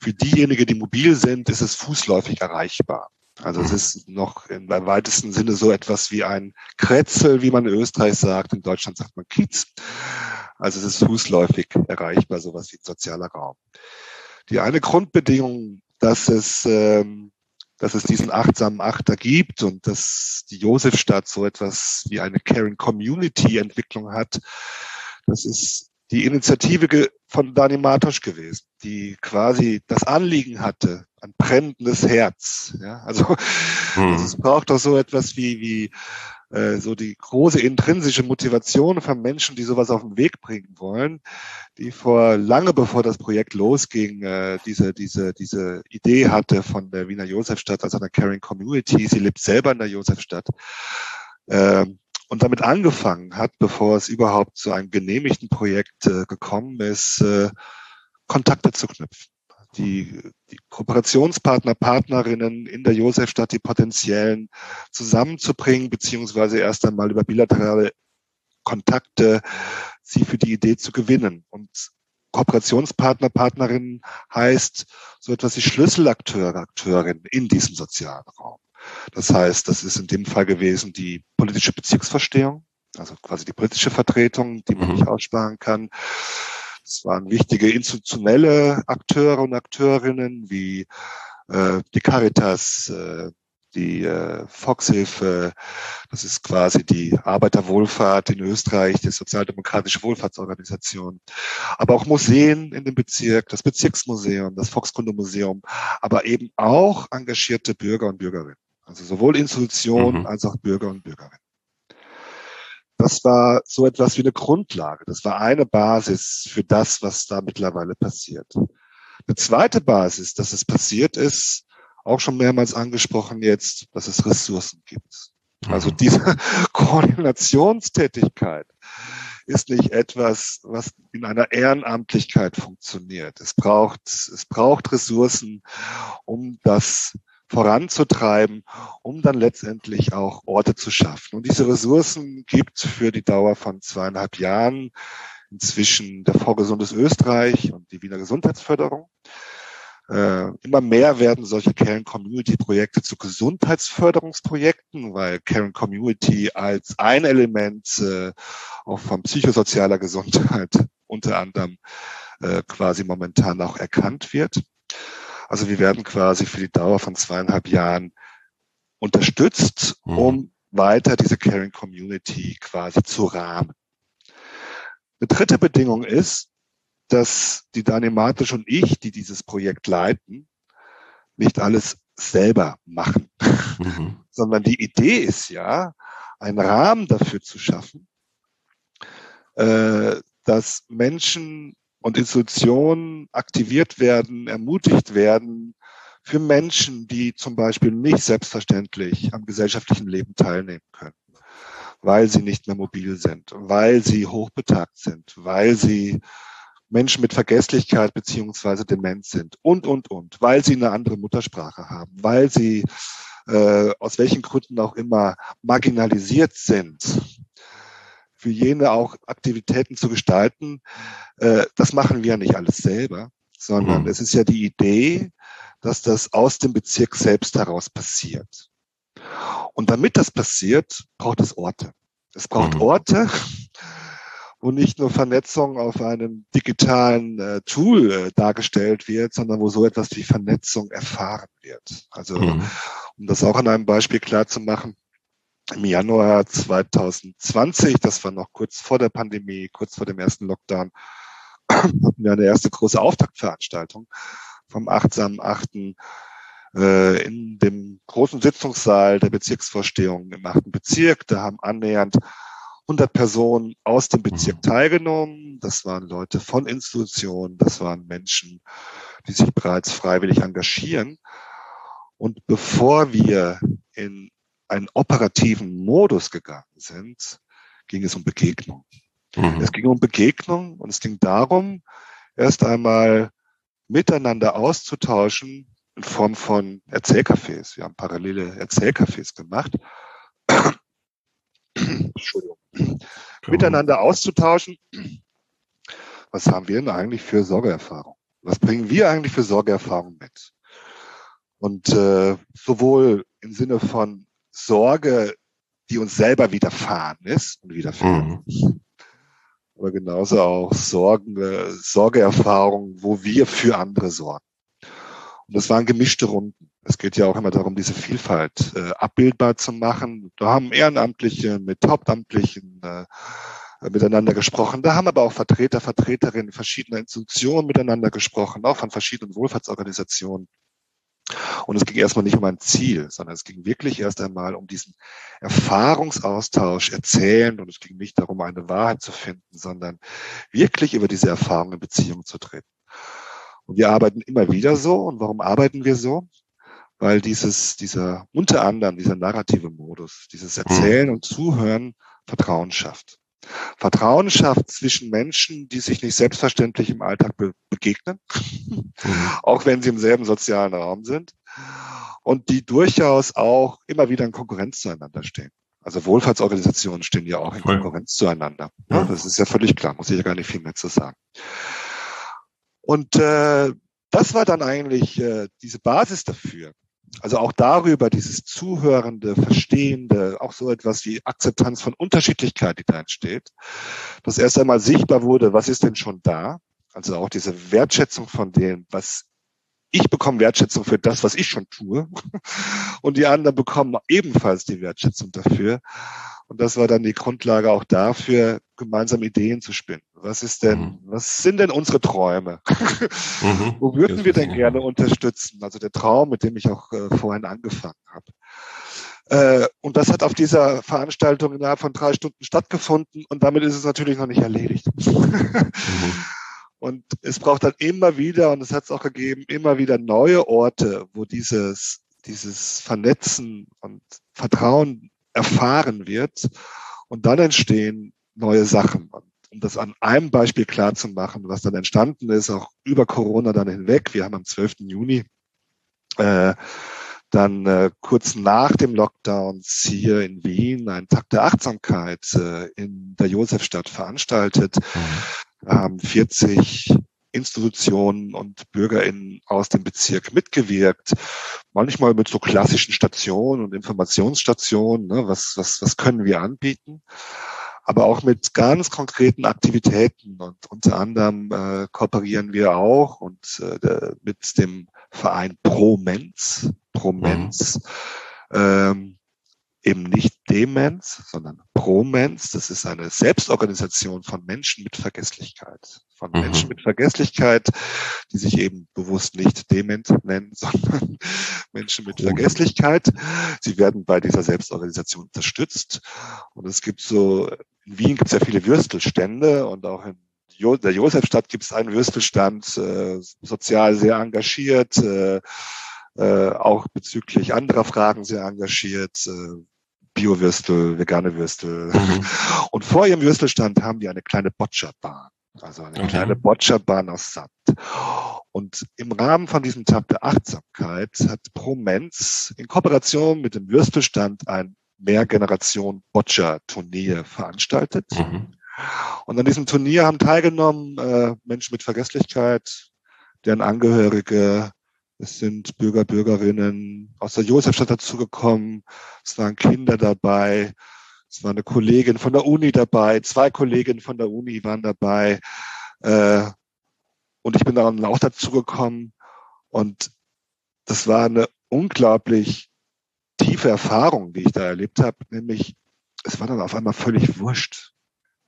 für diejenigen, die mobil sind, ist es fußläufig erreichbar. Also es ist noch im weitesten Sinne so etwas wie ein Kretzel, wie man in Österreich sagt. In Deutschland sagt man Kiez. Also es ist fußläufig erreichbar, sowas wie ein sozialer Raum. Die eine Grundbedingung, dass es ähm, dass es diesen achtsamen Achter gibt und dass die Josefstadt so etwas wie eine Caring Community Entwicklung hat. Das ist die Initiative von Dani Matosch gewesen, die quasi das Anliegen hatte, ein brennendes Herz. Ja, also, hm. also es braucht doch so etwas wie, wie äh, so die große intrinsische Motivation von Menschen, die sowas auf den Weg bringen wollen, die vor lange bevor das Projekt losging, äh, diese, diese, diese Idee hatte von der Wiener Josefstadt als einer Caring Community. Sie lebt selber in der Josefstadt. Äh, und damit angefangen hat, bevor es überhaupt zu einem genehmigten Projekt äh, gekommen ist, äh, Kontakte zu knüpfen die, die Kooperationspartner, Partnerinnen in der Josefstadt, die potenziellen zusammenzubringen, beziehungsweise erst einmal über bilaterale Kontakte sie für die Idee zu gewinnen. Und Kooperationspartner, Partnerinnen heißt so etwas wie Schlüsselakteure, Akteurinnen in diesem sozialen Raum. Das heißt, das ist in dem Fall gewesen die politische Bezirksverstehung, also quasi die politische Vertretung, die man mhm. nicht aussparen kann. Es waren wichtige institutionelle Akteure und Akteurinnen wie äh, die Caritas, äh, die äh, Volkshilfe, das ist quasi die Arbeiterwohlfahrt in Österreich, die sozialdemokratische Wohlfahrtsorganisation, aber auch Museen in dem Bezirk, das Bezirksmuseum, das Volkskundemuseum, aber eben auch engagierte Bürger und Bürgerinnen. Also sowohl Institutionen mhm. als auch Bürger und Bürgerinnen. Das war so etwas wie eine Grundlage. Das war eine Basis für das, was da mittlerweile passiert. Eine zweite Basis, dass es passiert ist, auch schon mehrmals angesprochen jetzt, dass es Ressourcen gibt. Also mhm. diese Koordinationstätigkeit ist nicht etwas, was in einer Ehrenamtlichkeit funktioniert. Es braucht, es braucht Ressourcen, um das voranzutreiben, um dann letztendlich auch Orte zu schaffen. Und diese Ressourcen gibt für die Dauer von zweieinhalb Jahren inzwischen der Vorgesundes Österreich und die Wiener Gesundheitsförderung. Äh, immer mehr werden solche Caring Community Projekte zu Gesundheitsförderungsprojekten, weil Caring Community als ein Element äh, auch von psychosozialer Gesundheit unter anderem äh, quasi momentan auch erkannt wird. Also wir werden quasi für die Dauer von zweieinhalb Jahren unterstützt, mhm. um weiter diese Caring Community quasi zu rahmen. Eine dritte Bedingung ist, dass die Dani Matisch und ich, die dieses Projekt leiten, nicht alles selber machen, mhm. sondern die Idee ist ja, einen Rahmen dafür zu schaffen, äh, dass Menschen und Institutionen aktiviert werden, ermutigt werden für Menschen, die zum Beispiel nicht selbstverständlich am gesellschaftlichen Leben teilnehmen können, weil sie nicht mehr mobil sind, weil sie hochbetagt sind, weil sie Menschen mit Vergesslichkeit beziehungsweise Demenz sind und, und, und, weil sie eine andere Muttersprache haben, weil sie äh, aus welchen Gründen auch immer marginalisiert sind, für jene auch Aktivitäten zu gestalten. Äh, das machen wir ja nicht alles selber, sondern mhm. es ist ja die Idee, dass das aus dem Bezirk selbst heraus passiert. Und damit das passiert, braucht es Orte. Es braucht mhm. Orte, wo nicht nur Vernetzung auf einem digitalen äh, Tool äh, dargestellt wird, sondern wo so etwas wie Vernetzung erfahren wird. Also mhm. um das auch an einem Beispiel klar zu machen, im Januar 2020, das war noch kurz vor der Pandemie, kurz vor dem ersten Lockdown, hatten wir eine erste große Auftaktveranstaltung vom 8.8. Äh, in dem großen Sitzungssaal der Bezirksvorstehung im 8. Bezirk. Da haben annähernd 100 Personen aus dem Bezirk mhm. teilgenommen. Das waren Leute von Institutionen, das waren Menschen, die sich bereits freiwillig engagieren. Und bevor wir in einen operativen Modus gegangen sind, ging es um Begegnung. Mhm. Es ging um Begegnung und es ging darum, erst einmal miteinander auszutauschen in Form von Erzählcafés. Wir haben parallele Erzählcafés gemacht. Entschuldigung miteinander auszutauschen. Was haben wir denn eigentlich für Sorgeerfahrung? Was bringen wir eigentlich für Sorgeerfahrung mit? Und äh, sowohl im Sinne von Sorge, die uns selber widerfahren ist und widerfahren, mhm. aber genauso auch Sorgen, äh, Sorgeerfahrung, wo wir für andere sorgen. Und das waren gemischte Runden. Es geht ja auch immer darum, diese Vielfalt äh, abbildbar zu machen. Da haben Ehrenamtliche mit Hauptamtlichen äh, miteinander gesprochen. Da haben aber auch Vertreter, Vertreterinnen verschiedener Institutionen miteinander gesprochen, auch von verschiedenen Wohlfahrtsorganisationen. Und es ging erstmal nicht um ein Ziel, sondern es ging wirklich erst einmal um diesen Erfahrungsaustausch erzählen und es ging nicht darum, eine Wahrheit zu finden, sondern wirklich über diese Erfahrung in Beziehung zu treten. Und wir arbeiten immer wieder so. Und warum arbeiten wir so? Weil dieses, dieser, unter anderem dieser narrative Modus, dieses mhm. Erzählen und Zuhören Vertrauen schafft. Vertrauen schafft zwischen Menschen, die sich nicht selbstverständlich im Alltag be begegnen, mhm. auch wenn sie im selben sozialen Raum sind und die durchaus auch immer wieder in Konkurrenz zueinander stehen. Also Wohlfahrtsorganisationen stehen ja auch in Konkurrenz zueinander. Ja, das ist ja völlig klar, muss ich ja gar nicht viel mehr zu sagen. Und äh, das war dann eigentlich äh, diese Basis dafür. Also auch darüber, dieses zuhörende, verstehende, auch so etwas wie Akzeptanz von Unterschiedlichkeit, die da entsteht, dass erst einmal sichtbar wurde, was ist denn schon da? Also auch diese Wertschätzung von dem, was ich bekomme Wertschätzung für das, was ich schon tue. Und die anderen bekommen ebenfalls die Wertschätzung dafür. Und das war dann die Grundlage auch dafür, gemeinsam Ideen zu spinnen. Was ist denn, mhm. was sind denn unsere Träume? Mhm. Wo würden wir denn gerne unterstützen? Also der Traum, mit dem ich auch äh, vorhin angefangen habe. Äh, und das hat auf dieser Veranstaltung innerhalb von drei Stunden stattgefunden und damit ist es natürlich noch nicht erledigt. mhm. Und es braucht dann immer wieder, und es hat es auch gegeben, immer wieder neue Orte, wo dieses, dieses Vernetzen und Vertrauen erfahren wird. Und dann entstehen neue Sachen. Und um das an einem Beispiel klar zu machen, was dann entstanden ist, auch über Corona dann hinweg. Wir haben am 12. Juni äh, dann äh, kurz nach dem Lockdown hier in Wien einen Tag der Achtsamkeit äh, in der Josefstadt veranstaltet. Haben 40 Institutionen und BürgerInnen aus dem Bezirk mitgewirkt. Manchmal mit so klassischen Stationen und Informationsstationen. Ne? Was, was, was können wir anbieten? aber auch mit ganz konkreten Aktivitäten. Und unter anderem äh, kooperieren wir auch und äh, mit dem Verein ProMens, ProMens, mhm. ähm, eben nicht Demenz, sondern ProMens. Das ist eine Selbstorganisation von Menschen mit Vergesslichkeit. Von mhm. Menschen mit Vergesslichkeit, die sich eben bewusst nicht dement nennen, sondern Menschen mit Vergesslichkeit. Sie werden bei dieser Selbstorganisation unterstützt. Und es gibt so, in Wien gibt es ja viele Würstelstände und auch in der Josefstadt gibt es einen Würstelstand, äh, sozial sehr engagiert, äh, äh, auch bezüglich anderer Fragen sehr engagiert, äh, Bio-Würstel, vegane Würstel. Mhm. Und vor ihrem Würstelstand haben die eine kleine Boccia-Bahn. Also eine okay. kleine Boccia-Bahn aus Sand. Und im Rahmen von diesem Tag der Achtsamkeit hat ProMens in Kooperation mit dem Würstelstand ein Mehrgeneration Boccia-Turnier veranstaltet. Mhm. Und an diesem Turnier haben teilgenommen äh, Menschen mit Vergesslichkeit, deren Angehörige, es sind Bürger, Bürgerinnen aus der Josefstadt dazugekommen. Es waren Kinder dabei. Es war eine Kollegin von der Uni dabei. Zwei Kolleginnen von der Uni waren dabei. Äh, und ich bin dann auch dazugekommen. Und das war eine unglaublich tiefe Erfahrung, die ich da erlebt habe. Nämlich, es war dann auf einmal völlig wurscht,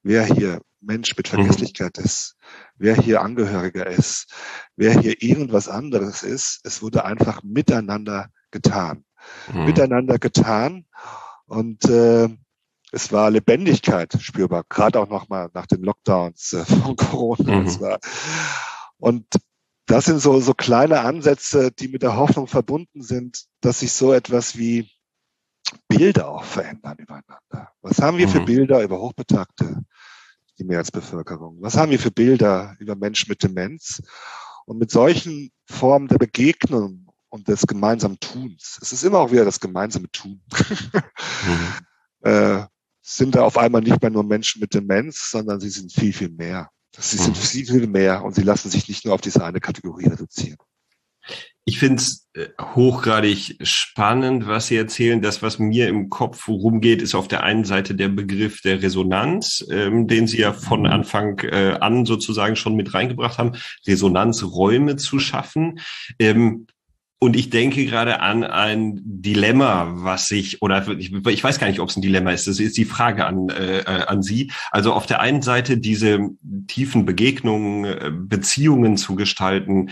wer hier Mensch mit mhm. Vergesslichkeit ist, wer hier Angehöriger ist, wer hier irgendwas anderes ist. Es wurde einfach miteinander getan. Mhm. Miteinander getan. Und äh, es war Lebendigkeit spürbar, gerade auch nochmal nach den Lockdowns äh, von Corona. Mhm. War, und das sind so, so kleine Ansätze, die mit der Hoffnung verbunden sind, dass sich so etwas wie Bilder auch verändern übereinander. Was haben wir mhm. für Bilder über Hochbetagte, die Mehrheitsbevölkerung? Was haben wir für Bilder über Menschen mit Demenz? Und mit solchen Formen der Begegnung und des gemeinsamen Tuns, es ist immer auch wieder das gemeinsame Tun, mhm. äh, sind da auf einmal nicht mehr nur Menschen mit Demenz, sondern sie sind viel, viel mehr. Sie sind mhm. viel, viel mehr und sie lassen sich nicht nur auf diese eine Kategorie reduzieren. Ich finde es äh, hochgradig spannend, was Sie erzählen. Das, was mir im Kopf rumgeht, ist auf der einen Seite der Begriff der Resonanz, ähm, den Sie ja von Anfang äh, an sozusagen schon mit reingebracht haben, Resonanzräume zu schaffen. Ähm, und ich denke gerade an ein Dilemma, was sich, oder ich, ich, weiß gar nicht, ob es ein Dilemma ist, das ist die Frage an, äh, äh an Sie. Also auf der einen Seite diese tiefen Begegnungen, äh, Beziehungen zu gestalten,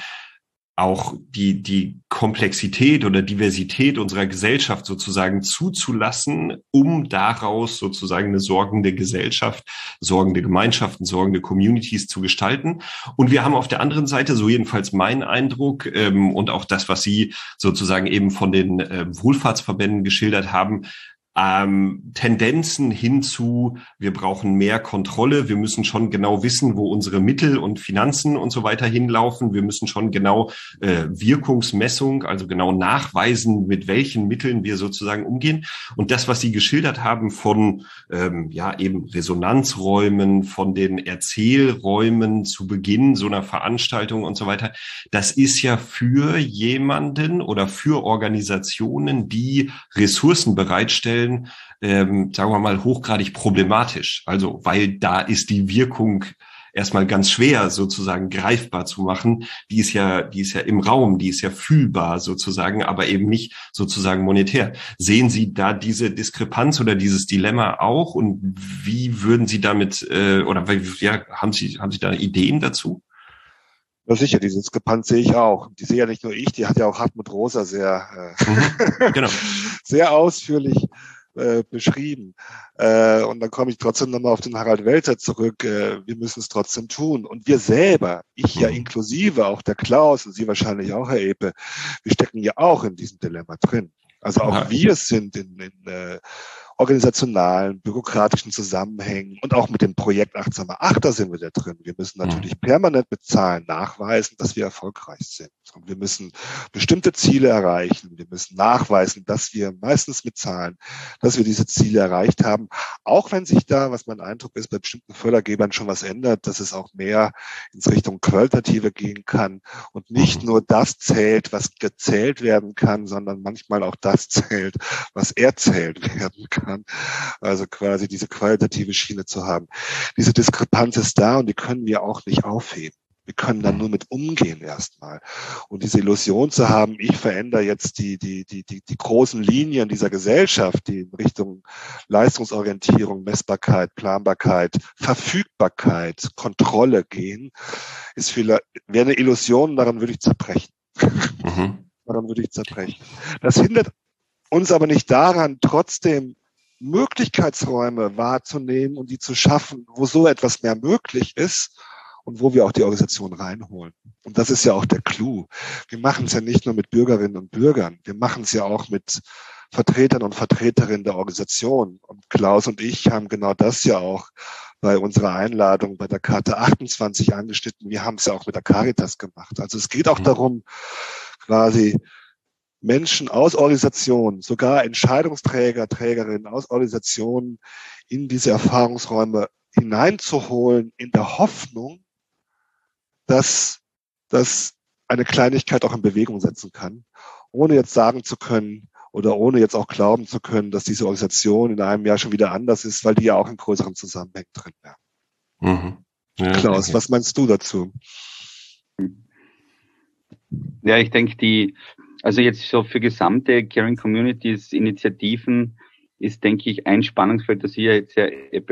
auch die, die Komplexität oder Diversität unserer Gesellschaft sozusagen zuzulassen, um daraus sozusagen eine sorgende Gesellschaft, sorgende Gemeinschaften, sorgende Communities zu gestalten. Und wir haben auf der anderen Seite, so jedenfalls mein Eindruck ähm, und auch das, was Sie sozusagen eben von den äh, Wohlfahrtsverbänden geschildert haben, ähm, Tendenzen hinzu, wir brauchen mehr Kontrolle, wir müssen schon genau wissen, wo unsere Mittel und Finanzen und so weiter hinlaufen, wir müssen schon genau äh, Wirkungsmessung, also genau nachweisen, mit welchen Mitteln wir sozusagen umgehen. Und das, was Sie geschildert haben von ähm, ja eben Resonanzräumen, von den Erzählräumen zu Beginn so einer Veranstaltung und so weiter, das ist ja für jemanden oder für Organisationen, die Ressourcen bereitstellen, ähm, sagen wir mal, hochgradig problematisch. Also, weil da ist die Wirkung erstmal ganz schwer sozusagen greifbar zu machen. Die ist ja, die ist ja im Raum, die ist ja fühlbar sozusagen, aber eben nicht sozusagen monetär. Sehen Sie da diese Diskrepanz oder dieses Dilemma auch und wie würden Sie damit äh, oder ja, haben Sie haben Sie da Ideen dazu? Ja, sicher, diese Diskrepanz sehe ich auch. Die sehe ja nicht nur ich, die hat ja auch Hartmut Rosa sehr, äh, mhm, genau. sehr ausführlich äh, beschrieben. Äh, und dann komme ich trotzdem nochmal auf den Harald Welzer zurück. Äh, wir müssen es trotzdem tun. Und wir selber, ich ja mhm. inklusive, auch der Klaus und Sie wahrscheinlich auch, Herr Epe, wir stecken ja auch in diesem Dilemma drin. Also auch ja. wir sind in, in äh, organisationalen, bürokratischen Zusammenhängen und auch mit dem Projekt Achtsamer Achter sind wir da drin. Wir müssen natürlich mhm. permanent mit Zahlen nachweisen, dass wir erfolgreich sind. Wir müssen bestimmte Ziele erreichen. Wir müssen nachweisen, dass wir meistens mit Zahlen, dass wir diese Ziele erreicht haben. Auch wenn sich da, was mein Eindruck ist, bei bestimmten Fördergebern schon was ändert, dass es auch mehr ins Richtung Qualitative gehen kann und nicht nur das zählt, was gezählt werden kann, sondern manchmal auch das zählt, was erzählt werden kann. Also quasi diese qualitative Schiene zu haben. Diese Diskrepanz ist da und die können wir auch nicht aufheben. Wir können dann nur mit umgehen erstmal. Und diese Illusion zu haben, ich verändere jetzt die, die, die, die, die großen Linien dieser Gesellschaft, die in Richtung Leistungsorientierung, Messbarkeit, Planbarkeit, Verfügbarkeit, Kontrolle gehen, ist vielleicht, wäre eine Illusion, daran würde ich zerbrechen. Mhm. daran würde ich zerbrechen. Das hindert uns aber nicht daran, trotzdem Möglichkeitsräume wahrzunehmen und die zu schaffen, wo so etwas mehr möglich ist und wo wir auch die Organisation reinholen. Und das ist ja auch der Clou. Wir machen es ja nicht nur mit Bürgerinnen und Bürgern, wir machen es ja auch mit Vertretern und Vertreterinnen der Organisation. Und Klaus und ich haben genau das ja auch bei unserer Einladung bei der Karte 28 angeschnitten. Wir haben es ja auch mit der Caritas gemacht. Also es geht auch mhm. darum, quasi Menschen aus Organisationen, sogar Entscheidungsträger, Trägerinnen aus Organisationen in diese Erfahrungsräume hineinzuholen, in der Hoffnung, dass das eine Kleinigkeit auch in Bewegung setzen kann, ohne jetzt sagen zu können oder ohne jetzt auch glauben zu können, dass diese Organisation in einem Jahr schon wieder anders ist, weil die ja auch in größeren Zusammenhängen drin wäre. Mhm. Ja, Klaus, was meinst du dazu? Ja, ich denke, die, also jetzt so für gesamte Caring Communities Initiativen ist, denke ich, ein Spannungsfeld, das Sie ja jetzt ja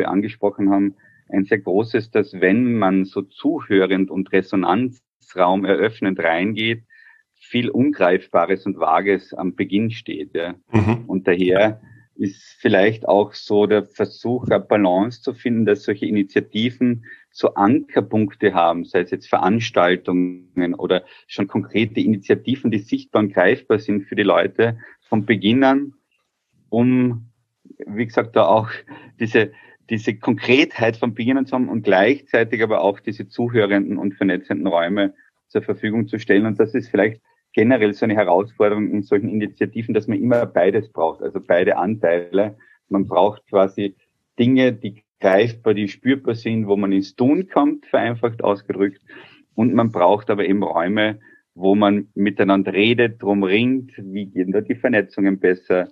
angesprochen haben, ein sehr großes, dass wenn man so zuhörend und Resonanzraum eröffnend reingeht, viel Ungreifbares und Vages am Beginn steht. Ja. Mhm. Und daher ist vielleicht auch so der Versuch, eine Balance zu finden, dass solche Initiativen so Ankerpunkte haben, sei es jetzt Veranstaltungen oder schon konkrete Initiativen, die sichtbar und greifbar sind für die Leute von Beginn an, um, wie gesagt, da auch diese, diese Konkretheit von Beginn zu haben und gleichzeitig aber auch diese zuhörenden und vernetzenden Räume zur Verfügung zu stellen. Und das ist vielleicht generell so eine Herausforderung in solchen Initiativen, dass man immer beides braucht, also beide Anteile. Man braucht quasi Dinge, die greifbar, die spürbar sind, wo man ins Tun kommt, vereinfacht ausgedrückt. Und man braucht aber eben Räume, wo man miteinander redet, drum ringt, wie gehen da die Vernetzungen besser,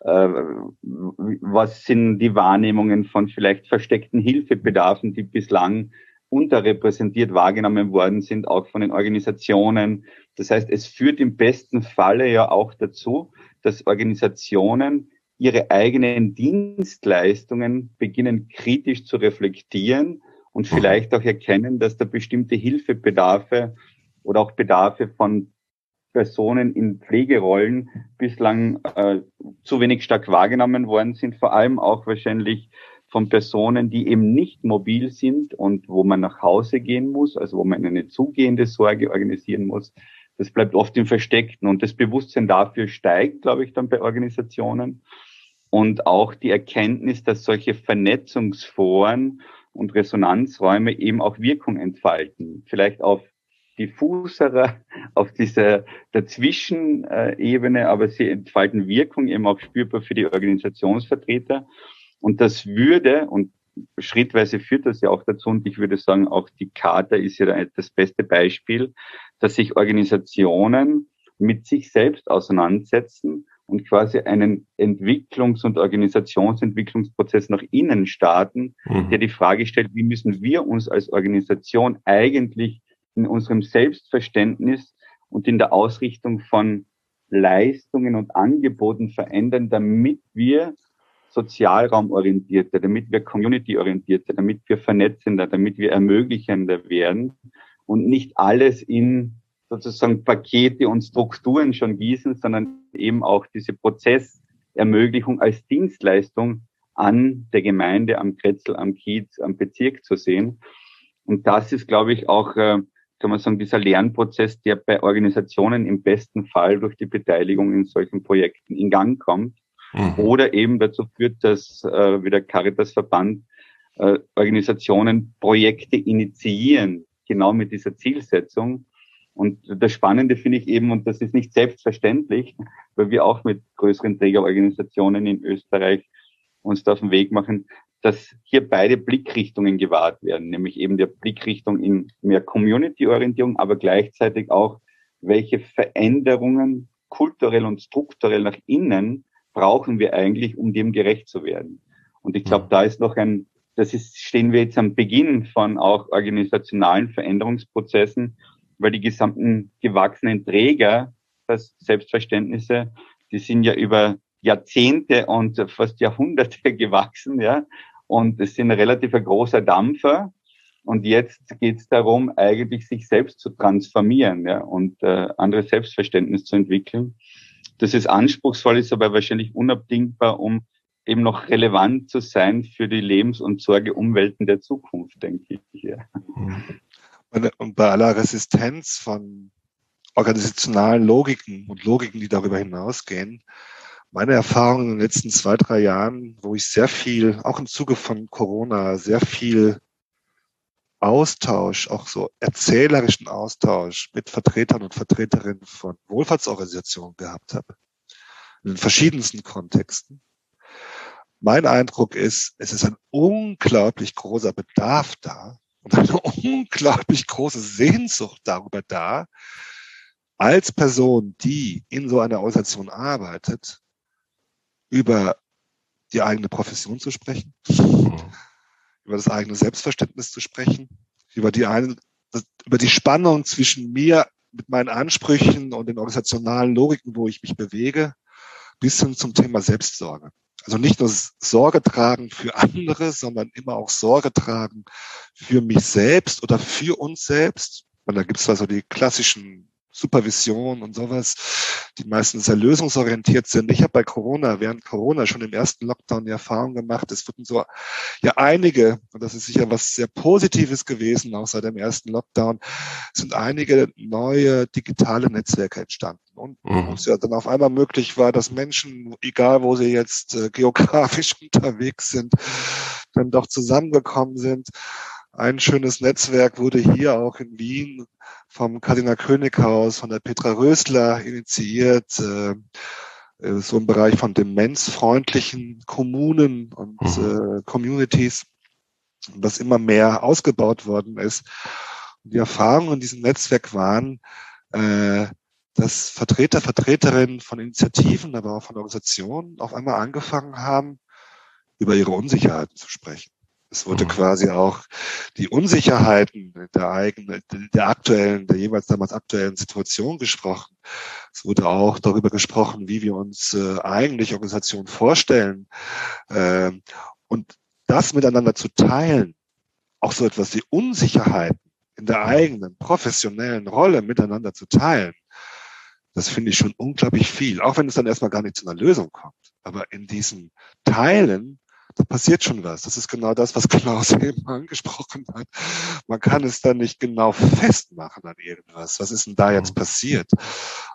was sind die Wahrnehmungen von vielleicht versteckten Hilfebedarfen, die bislang unterrepräsentiert wahrgenommen worden sind, auch von den Organisationen. Das heißt, es führt im besten Falle ja auch dazu, dass Organisationen ihre eigenen Dienstleistungen beginnen kritisch zu reflektieren und mhm. vielleicht auch erkennen, dass da bestimmte Hilfebedarfe oder auch Bedarfe von Personen in Pflegerollen bislang äh, zu wenig stark wahrgenommen worden sind, vor allem auch wahrscheinlich von Personen, die eben nicht mobil sind und wo man nach Hause gehen muss, also wo man eine zugehende Sorge organisieren muss. Das bleibt oft im Versteckten und das Bewusstsein dafür steigt, glaube ich, dann bei Organisationen und auch die Erkenntnis, dass solche Vernetzungsforen und Resonanzräume eben auch Wirkung entfalten. Vielleicht auf diffuserer, auf dieser Dazwischenebene, aber sie entfalten Wirkung eben auch spürbar für die Organisationsvertreter. Und das würde, und schrittweise führt das ja auch dazu, und ich würde sagen, auch die Charta ist ja das beste Beispiel, dass sich Organisationen mit sich selbst auseinandersetzen und quasi einen Entwicklungs- und Organisationsentwicklungsprozess nach innen starten, mhm. der die Frage stellt, wie müssen wir uns als Organisation eigentlich in unserem Selbstverständnis und in der Ausrichtung von Leistungen und Angeboten verändern, damit wir sozialraumorientierter, damit wir communityorientierter, damit wir vernetzender, damit wir ermöglichender werden und nicht alles in sozusagen Pakete und Strukturen schon gießen, sondern eben auch diese Prozessermöglichung als Dienstleistung an der Gemeinde, am Kretzel, am Kiez, am Bezirk zu sehen. Und das ist, glaube ich, auch, äh, kann man sagen, dieser Lernprozess, der bei Organisationen im besten Fall durch die Beteiligung in solchen Projekten in Gang kommt mhm. oder eben dazu führt, dass äh, wie der Caritas-Verband äh, Organisationen Projekte initiieren, genau mit dieser Zielsetzung. Und das Spannende finde ich eben, und das ist nicht selbstverständlich, weil wir auch mit größeren Trägerorganisationen in Österreich uns da auf den Weg machen, dass hier beide Blickrichtungen gewahrt werden, nämlich eben der Blickrichtung in mehr Community-Orientierung, aber gleichzeitig auch, welche Veränderungen kulturell und strukturell nach innen brauchen wir eigentlich, um dem gerecht zu werden. Und ich glaube, da ist noch ein, das ist, stehen wir jetzt am Beginn von auch organisationalen Veränderungsprozessen, weil die gesamten gewachsenen Träger, das Selbstverständnisse, die sind ja über Jahrzehnte und fast Jahrhunderte gewachsen, ja. Und es sind ein relativ großer Dampfer. Und jetzt geht es darum, eigentlich sich selbst zu transformieren ja, und äh, anderes Selbstverständnis zu entwickeln das ist anspruchsvoll, ist aber wahrscheinlich unabdingbar, um eben noch relevant zu sein für die Lebens- und Sorgeumwelten der Zukunft, denke ich. Ja. Und bei aller Resistenz von organisationalen Logiken und Logiken, die darüber hinausgehen, meine Erfahrung in den letzten zwei, drei Jahren, wo ich sehr viel, auch im Zuge von Corona, sehr viel Austausch, auch so erzählerischen Austausch mit Vertretern und Vertreterinnen von Wohlfahrtsorganisationen gehabt habe. In den verschiedensten Kontexten. Mein Eindruck ist, es ist ein unglaublich großer Bedarf da und eine unglaublich große Sehnsucht darüber da, als Person, die in so einer Organisation arbeitet, über die eigene Profession zu sprechen, mhm über das eigene Selbstverständnis zu sprechen, über die, eine, über die Spannung zwischen mir mit meinen Ansprüchen und den organisationalen Logiken, wo ich mich bewege, bis hin zum Thema Selbstsorge. Also nicht nur Sorge tragen für andere, sondern immer auch Sorge tragen für mich selbst oder für uns selbst. Und da gibt es also die klassischen Supervision und sowas, die meistens sehr lösungsorientiert sind. Ich habe bei Corona, während Corona schon im ersten Lockdown die Erfahrung gemacht, es wurden so ja einige, und das ist sicher was sehr Positives gewesen, auch seit dem ersten Lockdown, sind einige neue digitale Netzwerke entstanden. Und mhm. es ja dann auf einmal möglich war, dass Menschen, egal wo sie jetzt äh, geografisch unterwegs sind, dann doch zusammengekommen sind ein schönes Netzwerk wurde hier auch in Wien vom Kardinal Könighaus, von der Petra Rösler initiiert, äh, äh, so im Bereich von demenzfreundlichen Kommunen und mhm. äh, Communities, das immer mehr ausgebaut worden ist. Und die Erfahrungen in diesem Netzwerk waren, äh, dass Vertreter, Vertreterinnen von Initiativen, aber auch von Organisationen auf einmal angefangen haben, über ihre Unsicherheiten zu sprechen. Es wurde mhm. quasi auch die Unsicherheiten der eigenen, der aktuellen, der jeweils damals aktuellen Situation gesprochen. Es wurde auch darüber gesprochen, wie wir uns äh, eigentlich Organisationen vorstellen. Ähm, und das miteinander zu teilen, auch so etwas wie Unsicherheiten in der eigenen professionellen Rolle miteinander zu teilen, das finde ich schon unglaublich viel, auch wenn es dann erstmal gar nicht zu einer Lösung kommt. Aber in diesem Teilen da passiert schon was. Das ist genau das, was Klaus eben angesprochen hat. Man kann es dann nicht genau festmachen an irgendwas. Was ist denn da jetzt mhm. passiert?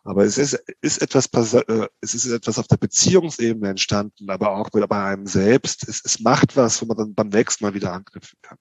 Aber es ist, ist etwas, äh, es ist etwas auf der Beziehungsebene entstanden, aber auch bei einem selbst. Es, es macht was, wo man dann beim nächsten Mal wieder anknüpfen kann.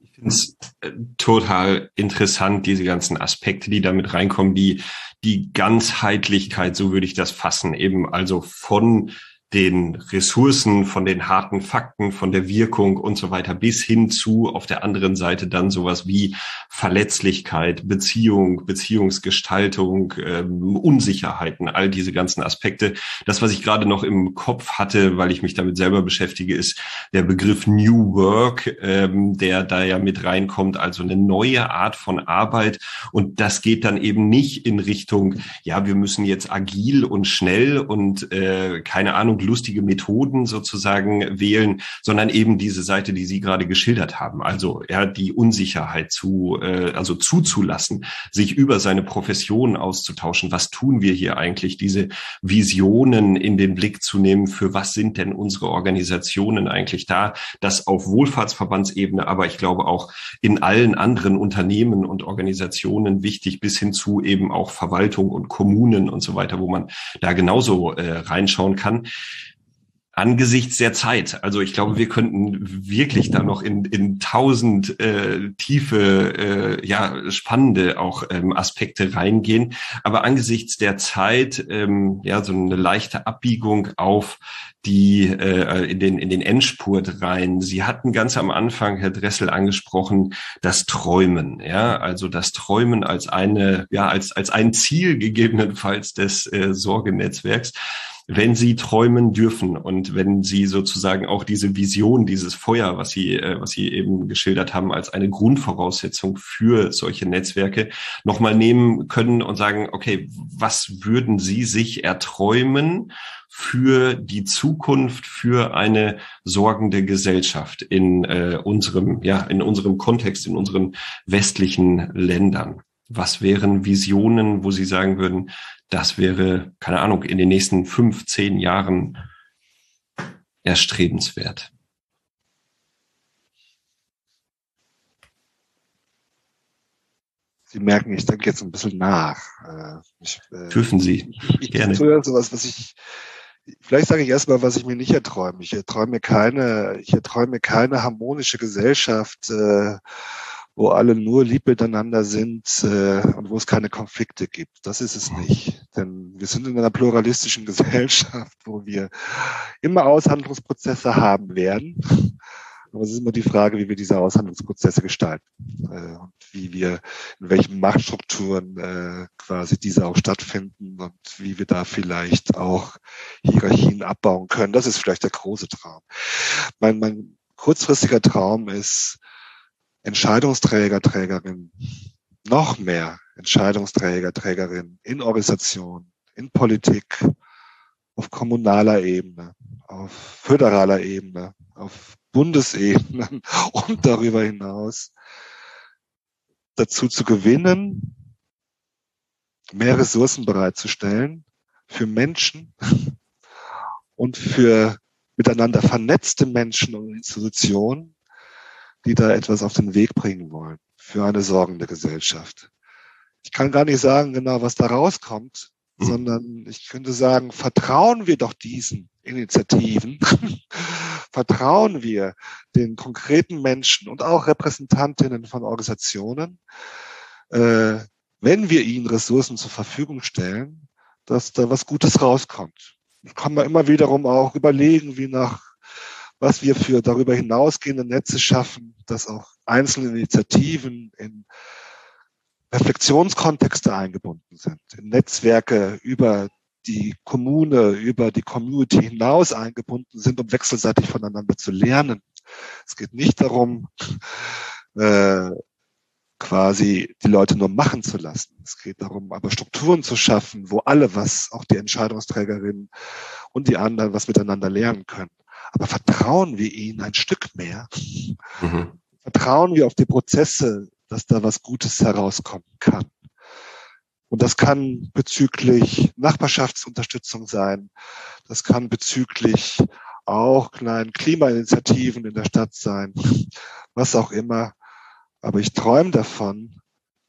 Ich finde es äh, total interessant, diese ganzen Aspekte, die damit reinkommen, die, die Ganzheitlichkeit, so würde ich das fassen, eben also von den Ressourcen, von den harten Fakten, von der Wirkung und so weiter bis hin zu auf der anderen Seite dann sowas wie Verletzlichkeit, Beziehung, Beziehungsgestaltung, ähm, Unsicherheiten, all diese ganzen Aspekte. Das, was ich gerade noch im Kopf hatte, weil ich mich damit selber beschäftige, ist der Begriff New Work, ähm, der da ja mit reinkommt, also eine neue Art von Arbeit. Und das geht dann eben nicht in Richtung, ja, wir müssen jetzt agil und schnell und äh, keine Ahnung, lustige Methoden sozusagen wählen, sondern eben diese Seite, die Sie gerade geschildert haben. Also ja, die Unsicherheit zu, äh, also zuzulassen, sich über seine Profession auszutauschen. Was tun wir hier eigentlich? Diese Visionen in den Blick zu nehmen. Für was sind denn unsere Organisationen eigentlich da? Das auf Wohlfahrtsverbandsebene, aber ich glaube auch in allen anderen Unternehmen und Organisationen wichtig bis hin zu eben auch Verwaltung und Kommunen und so weiter, wo man da genauso äh, reinschauen kann angesichts der Zeit. Also ich glaube, wir könnten wirklich da noch in, in tausend äh, tiefe, äh, ja, spannende auch ähm, Aspekte reingehen. Aber angesichts der Zeit, ähm, ja, so eine leichte Abbiegung auf die äh, in den in den Endspurt rein. Sie hatten ganz am Anfang, Herr Dressel, angesprochen, das Träumen, ja, also das Träumen als eine, ja, als als ein Ziel gegebenenfalls des äh, Sorgenetzwerks wenn sie träumen dürfen und wenn sie sozusagen auch diese Vision, dieses Feuer, was sie, äh, was sie eben geschildert haben, als eine Grundvoraussetzung für solche Netzwerke nochmal nehmen können und sagen, okay, was würden Sie sich erträumen für die Zukunft, für eine sorgende Gesellschaft in äh, unserem, ja, in unserem Kontext, in unseren westlichen Ländern? Was wären Visionen, wo Sie sagen würden, das wäre, keine Ahnung, in den nächsten fünf, zehn Jahren erstrebenswert. Sie merken, ich denke jetzt ein bisschen nach. Äh, ich, äh, Dürfen Sie. Ich, Gerne. tue sowas, was ich, vielleicht sage ich erstmal, was ich mir nicht erträume. Ich erträume keine, ich erträume keine harmonische Gesellschaft, äh, wo alle nur lieb miteinander sind äh, und wo es keine Konflikte gibt. Das ist es nicht. Denn wir sind in einer pluralistischen Gesellschaft, wo wir immer Aushandlungsprozesse haben werden. Aber es ist immer die Frage, wie wir diese Aushandlungsprozesse gestalten äh, und wie wir, in welchen Machtstrukturen äh, quasi diese auch stattfinden und wie wir da vielleicht auch Hierarchien abbauen können. Das ist vielleicht der große Traum. Mein, mein kurzfristiger Traum ist, Entscheidungsträger, Trägerin, noch mehr Entscheidungsträger, Trägerin in Organisationen, in Politik, auf kommunaler Ebene, auf föderaler Ebene, auf Bundesebene und darüber hinaus dazu zu gewinnen, mehr Ressourcen bereitzustellen für Menschen und für miteinander vernetzte Menschen und Institutionen, die da etwas auf den Weg bringen wollen für eine sorgende Gesellschaft. Ich kann gar nicht sagen genau, was da rauskommt, mhm. sondern ich könnte sagen, vertrauen wir doch diesen Initiativen, vertrauen wir den konkreten Menschen und auch Repräsentantinnen von Organisationen, äh, wenn wir ihnen Ressourcen zur Verfügung stellen, dass da was Gutes rauskommt. Kann man immer wiederum auch überlegen, wie nach was wir für darüber hinausgehende Netze schaffen, dass auch einzelne Initiativen in Reflexionskontexte eingebunden sind, in Netzwerke über die Kommune, über die Community hinaus eingebunden sind, um wechselseitig voneinander zu lernen. Es geht nicht darum, äh, quasi die Leute nur machen zu lassen. Es geht darum, aber Strukturen zu schaffen, wo alle was, auch die Entscheidungsträgerinnen und die anderen was miteinander lernen können. Aber vertrauen wir ihnen ein Stück mehr? Mhm. Vertrauen wir auf die Prozesse, dass da was Gutes herauskommen kann? Und das kann bezüglich Nachbarschaftsunterstützung sein. Das kann bezüglich auch kleinen Klimainitiativen in der Stadt sein. Was auch immer. Aber ich träume davon,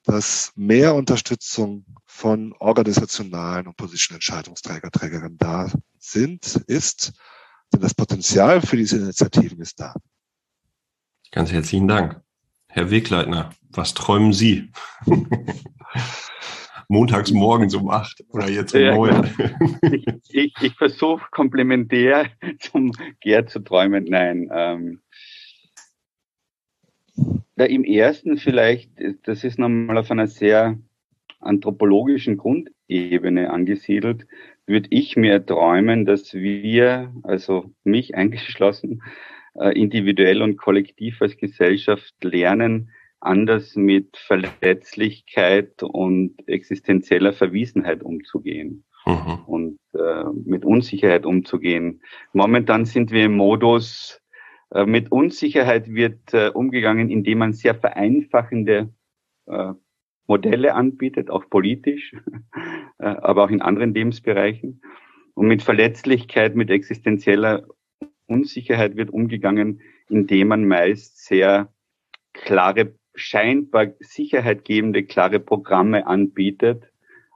dass mehr Unterstützung von organisationalen und politischen Entscheidungsträger, Trägerinnen da sind, ist denn das Potenzial für diese Initiativen ist da. Ganz herzlichen Dank. Herr Wegleitner, was träumen Sie? montags morgens um acht oder jetzt um ja, neun. Ich, ich, ich versuche komplementär zum Gerd zu träumen. Nein. Ähm, da Im ersten vielleicht, das ist nochmal auf einer sehr anthropologischen Grundebene angesiedelt, würde ich mir träumen, dass wir, also mich eingeschlossen, äh, individuell und kollektiv als Gesellschaft lernen, anders mit Verletzlichkeit und existenzieller Verwiesenheit umzugehen mhm. und äh, mit Unsicherheit umzugehen. Momentan sind wir im Modus, äh, mit Unsicherheit wird äh, umgegangen, indem man sehr vereinfachende äh, Modelle anbietet, auch politisch, äh, aber auch in anderen Lebensbereichen. Und mit Verletzlichkeit, mit existenzieller Unsicherheit wird umgegangen, indem man meist sehr klare, scheinbar sicherheitgebende, klare Programme anbietet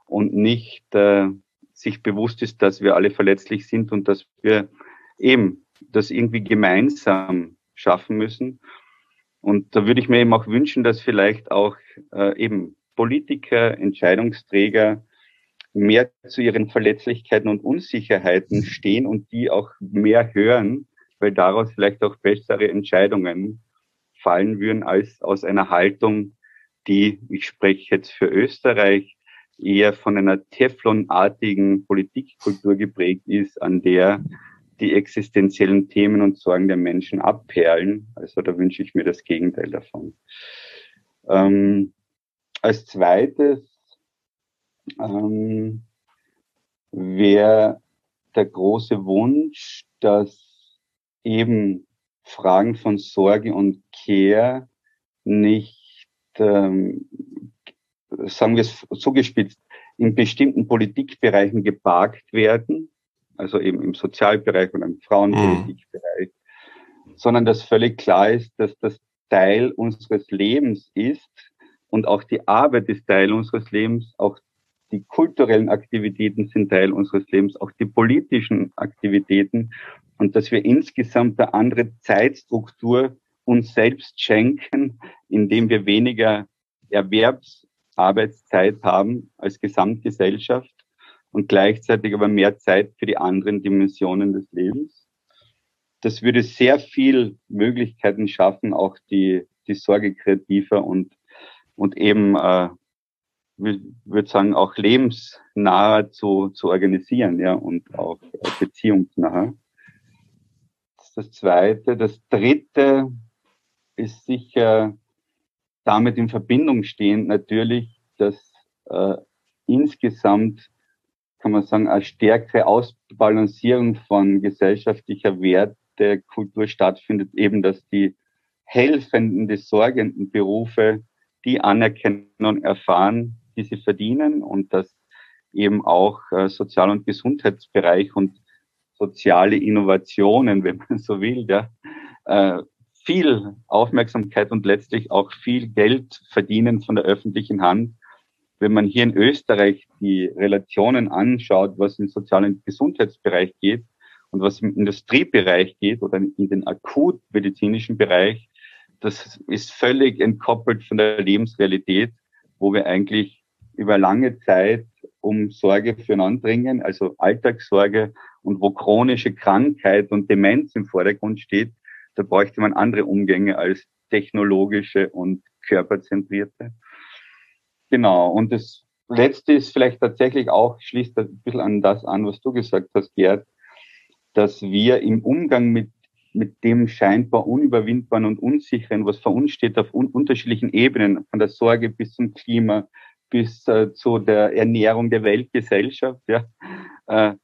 und nicht äh, sich bewusst ist, dass wir alle verletzlich sind und dass wir eben das irgendwie gemeinsam schaffen müssen. Und da würde ich mir eben auch wünschen, dass vielleicht auch äh, eben Politiker, Entscheidungsträger mehr zu ihren Verletzlichkeiten und Unsicherheiten stehen und die auch mehr hören, weil daraus vielleicht auch bessere Entscheidungen fallen würden als aus einer Haltung, die, ich spreche jetzt für Österreich, eher von einer Teflonartigen Politikkultur geprägt ist, an der die existenziellen Themen und Sorgen der Menschen abperlen. Also da wünsche ich mir das Gegenteil davon. Ähm, als zweites ähm, wäre der große Wunsch, dass eben Fragen von Sorge und Care nicht, ähm, sagen wir es zugespitzt, in bestimmten Politikbereichen geparkt werden, also eben im Sozialbereich oder im Frauenpolitikbereich, mhm. sondern dass völlig klar ist, dass das Teil unseres Lebens ist und auch die Arbeit ist Teil unseres Lebens, auch die kulturellen Aktivitäten sind Teil unseres Lebens, auch die politischen Aktivitäten und dass wir insgesamt eine andere Zeitstruktur uns selbst schenken, indem wir weniger Erwerbsarbeitszeit haben als Gesamtgesellschaft und gleichzeitig aber mehr Zeit für die anderen Dimensionen des Lebens. Das würde sehr viel Möglichkeiten schaffen, auch die, die Sorge kreativer und, und eben, äh, würde sagen, auch lebensnaher zu, zu organisieren, ja, und auch beziehungsnaher. Das ist das Zweite. Das Dritte ist sicher damit in Verbindung stehend natürlich, dass äh, insgesamt kann man sagen, eine stärkere Ausbalancierung von gesellschaftlicher Wertekultur stattfindet, eben dass die helfenden, die sorgenden Berufe die Anerkennung erfahren, die sie verdienen und dass eben auch äh, Sozial- und Gesundheitsbereich und soziale Innovationen, wenn man so will, ja, äh, viel Aufmerksamkeit und letztlich auch viel Geld verdienen von der öffentlichen Hand. Wenn man hier in Österreich die Relationen anschaut, was im sozialen Gesundheitsbereich geht und was im Industriebereich geht oder in den akutmedizinischen Bereich, das ist völlig entkoppelt von der Lebensrealität, wo wir eigentlich über lange Zeit um Sorge füreinander dringen, also Alltagssorge und wo chronische Krankheit und Demenz im Vordergrund steht, da bräuchte man andere Umgänge als technologische und körperzentrierte. Genau. Und das Letzte ist vielleicht tatsächlich auch, schließt ein bisschen an das an, was du gesagt hast, Gerd, dass wir im Umgang mit, mit dem scheinbar unüberwindbaren und unsicheren, was vor uns steht, auf un unterschiedlichen Ebenen, von der Sorge bis zum Klima, bis äh, zu der Ernährung der Weltgesellschaft, ja, äh,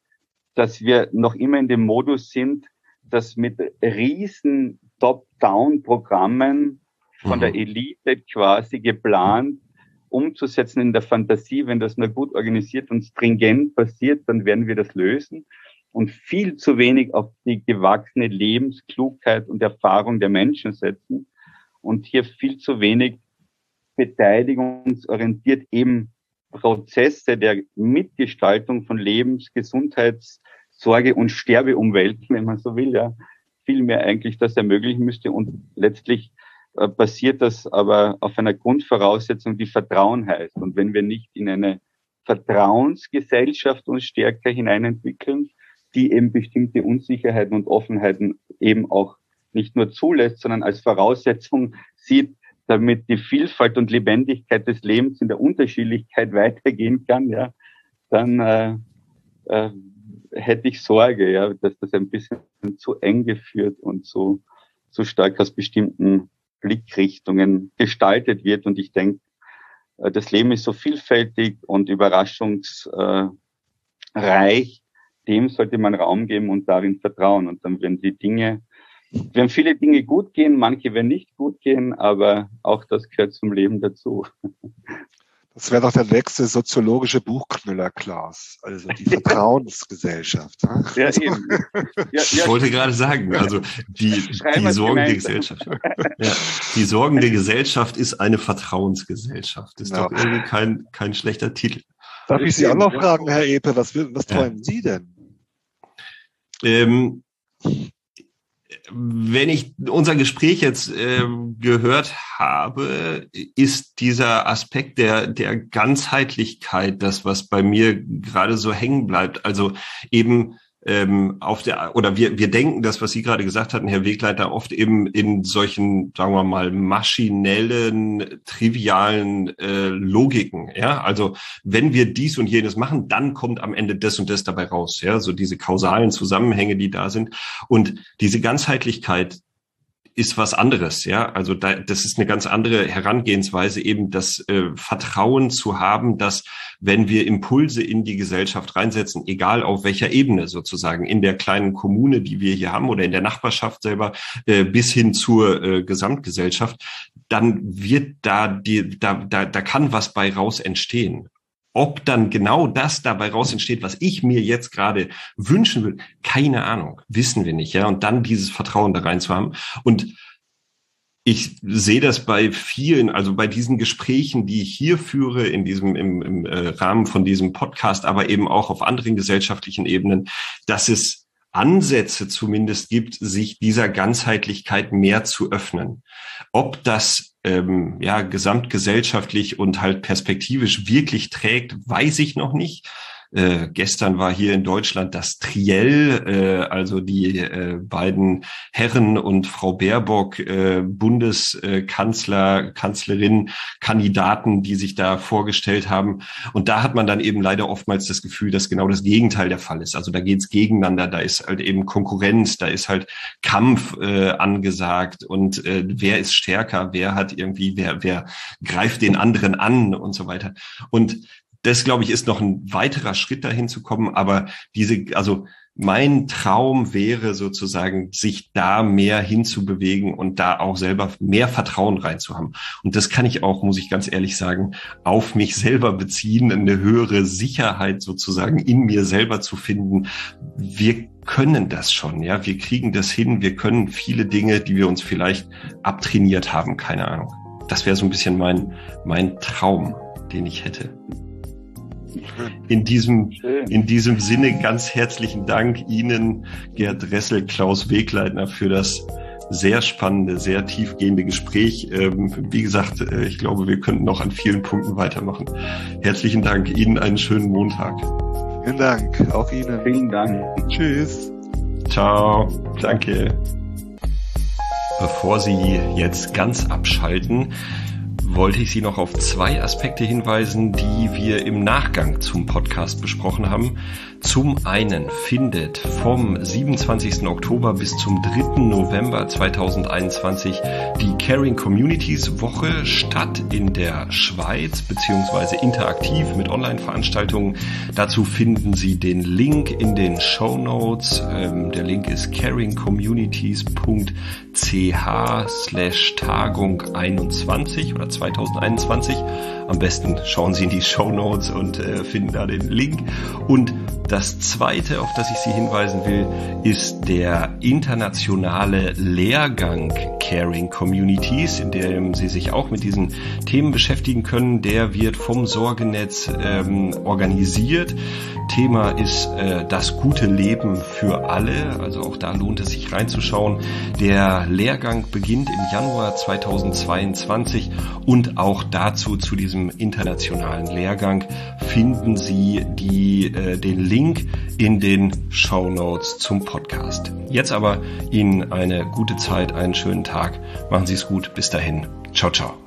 dass wir noch immer in dem Modus sind, dass mit riesen Top-Down-Programmen von mhm. der Elite quasi geplant umzusetzen in der Fantasie, wenn das nur gut organisiert und stringent passiert, dann werden wir das lösen und viel zu wenig auf die gewachsene Lebensklugheit und Erfahrung der Menschen setzen und hier viel zu wenig beteiligungsorientiert eben Prozesse der Mitgestaltung von Lebens-, Gesundheits-, Sorge- und Sterbeumwelten, wenn man so will, ja, viel mehr eigentlich das ermöglichen müsste und letztlich basiert äh, das aber auf einer Grundvoraussetzung, die Vertrauen heißt. Und wenn wir nicht in eine Vertrauensgesellschaft uns stärker hineinentwickeln, die eben bestimmte Unsicherheiten und Offenheiten eben auch nicht nur zulässt, sondern als Voraussetzung sieht, damit die Vielfalt und Lebendigkeit des Lebens in der Unterschiedlichkeit weitergehen kann, ja, dann äh, äh, hätte ich Sorge, ja, dass das ein bisschen zu eng geführt und so, so stark aus bestimmten Blickrichtungen gestaltet wird. Und ich denke, äh, das Leben ist so vielfältig und überraschungsreich. Dem sollte man Raum geben und darin vertrauen. Und dann werden die Dinge, werden viele Dinge gut gehen, manche werden nicht gut gehen, aber auch das gehört zum Leben dazu. Das wäre doch der nächste soziologische Buchknüller, Klaus. Also die Vertrauensgesellschaft. Ne? Ja, eben. Ja, ja, ich wollte gerade sagen, also die, die Sorgen der Gesellschaft. Ja, die Sorgen der Gesellschaft ist eine Vertrauensgesellschaft. Ist ja. doch irgendwie kein, kein schlechter Titel. Darf ich Sie auch noch fragen, Herr Epe, was, was träumen Sie denn? Ähm, wenn ich unser Gespräch jetzt äh, gehört habe, ist dieser Aspekt der, der Ganzheitlichkeit das, was bei mir gerade so hängen bleibt. Also eben ähm, auf der oder wir wir denken das, was Sie gerade gesagt hatten, Herr Wegleiter, oft eben in solchen, sagen wir mal, maschinellen, trivialen äh, Logiken. Ja, also wenn wir dies und jenes machen, dann kommt am Ende das und das dabei raus. Ja, so diese kausalen Zusammenhänge, die da sind und diese Ganzheitlichkeit ist was anderes, ja. Also da, das ist eine ganz andere Herangehensweise, eben das äh, Vertrauen zu haben, dass wenn wir Impulse in die Gesellschaft reinsetzen, egal auf welcher Ebene sozusagen, in der kleinen Kommune, die wir hier haben oder in der Nachbarschaft selber, äh, bis hin zur äh, Gesamtgesellschaft, dann wird da die, da, da, da kann was bei raus entstehen. Ob dann genau das dabei raus entsteht, was ich mir jetzt gerade wünschen will, keine Ahnung, wissen wir nicht, ja. Und dann dieses Vertrauen da rein zu haben. Und ich sehe das bei vielen, also bei diesen Gesprächen, die ich hier führe, in diesem, im, im äh, Rahmen von diesem Podcast, aber eben auch auf anderen gesellschaftlichen Ebenen, dass es Ansätze zumindest gibt, sich dieser Ganzheitlichkeit mehr zu öffnen. Ob das ähm, ja gesamtgesellschaftlich und halt perspektivisch wirklich trägt, weiß ich noch nicht. Äh, gestern war hier in Deutschland das Triell, äh, also die äh, beiden Herren und Frau Baerbock, äh, Bundeskanzler, Kanzlerin, Kandidaten, die sich da vorgestellt haben. Und da hat man dann eben leider oftmals das Gefühl, dass genau das Gegenteil der Fall ist. Also da geht's gegeneinander, da ist halt eben Konkurrenz, da ist halt Kampf äh, angesagt und äh, wer ist stärker, wer hat irgendwie, wer, wer greift den anderen an und so weiter. Und das, glaube ich, ist noch ein weiterer Schritt dahin zu kommen. Aber diese, also mein Traum wäre sozusagen, sich da mehr hinzubewegen und da auch selber mehr Vertrauen reinzuhaben. Und das kann ich auch, muss ich ganz ehrlich sagen, auf mich selber beziehen, eine höhere Sicherheit sozusagen in mir selber zu finden. Wir können das schon, ja, wir kriegen das hin, wir können viele Dinge, die wir uns vielleicht abtrainiert haben, keine Ahnung. Das wäre so ein bisschen mein, mein Traum, den ich hätte. In diesem, in diesem Sinne ganz herzlichen Dank Ihnen, Gerd Ressel, Klaus Wegleitner, für das sehr spannende, sehr tiefgehende Gespräch. Ähm, wie gesagt, äh, ich glaube, wir könnten noch an vielen Punkten weitermachen. Herzlichen Dank. Ihnen einen schönen Montag. Vielen Dank. Auch Ihnen. Vielen Dank. Tschüss. Ciao. Danke. Bevor Sie jetzt ganz abschalten, wollte ich Sie noch auf zwei Aspekte hinweisen, die wir im Nachgang zum Podcast besprochen haben. Zum einen findet vom 27. Oktober bis zum 3. November 2021 die Caring Communities Woche statt in der Schweiz beziehungsweise interaktiv mit Online-Veranstaltungen. Dazu finden Sie den Link in den Show Notes. Ähm, der Link ist caringcommunities.ch slash Tagung 21 oder 2021. Am besten schauen Sie in die Show Notes und äh, finden da den Link. Und das zweite, auf das ich Sie hinweisen will, ist der internationale Lehrgang Caring Communities, in dem Sie sich auch mit diesen Themen beschäftigen können. Der wird vom Sorgenetz ähm, organisiert. Thema ist äh, das gute Leben für alle. Also auch da lohnt es sich reinzuschauen. Der Lehrgang beginnt im Januar 2022 und auch dazu zu diesem internationalen Lehrgang finden Sie die, äh, den Link in den Show Notes zum Podcast. Jetzt aber Ihnen eine gute Zeit, einen schönen Tag. Machen Sie es gut. Bis dahin. Ciao, ciao.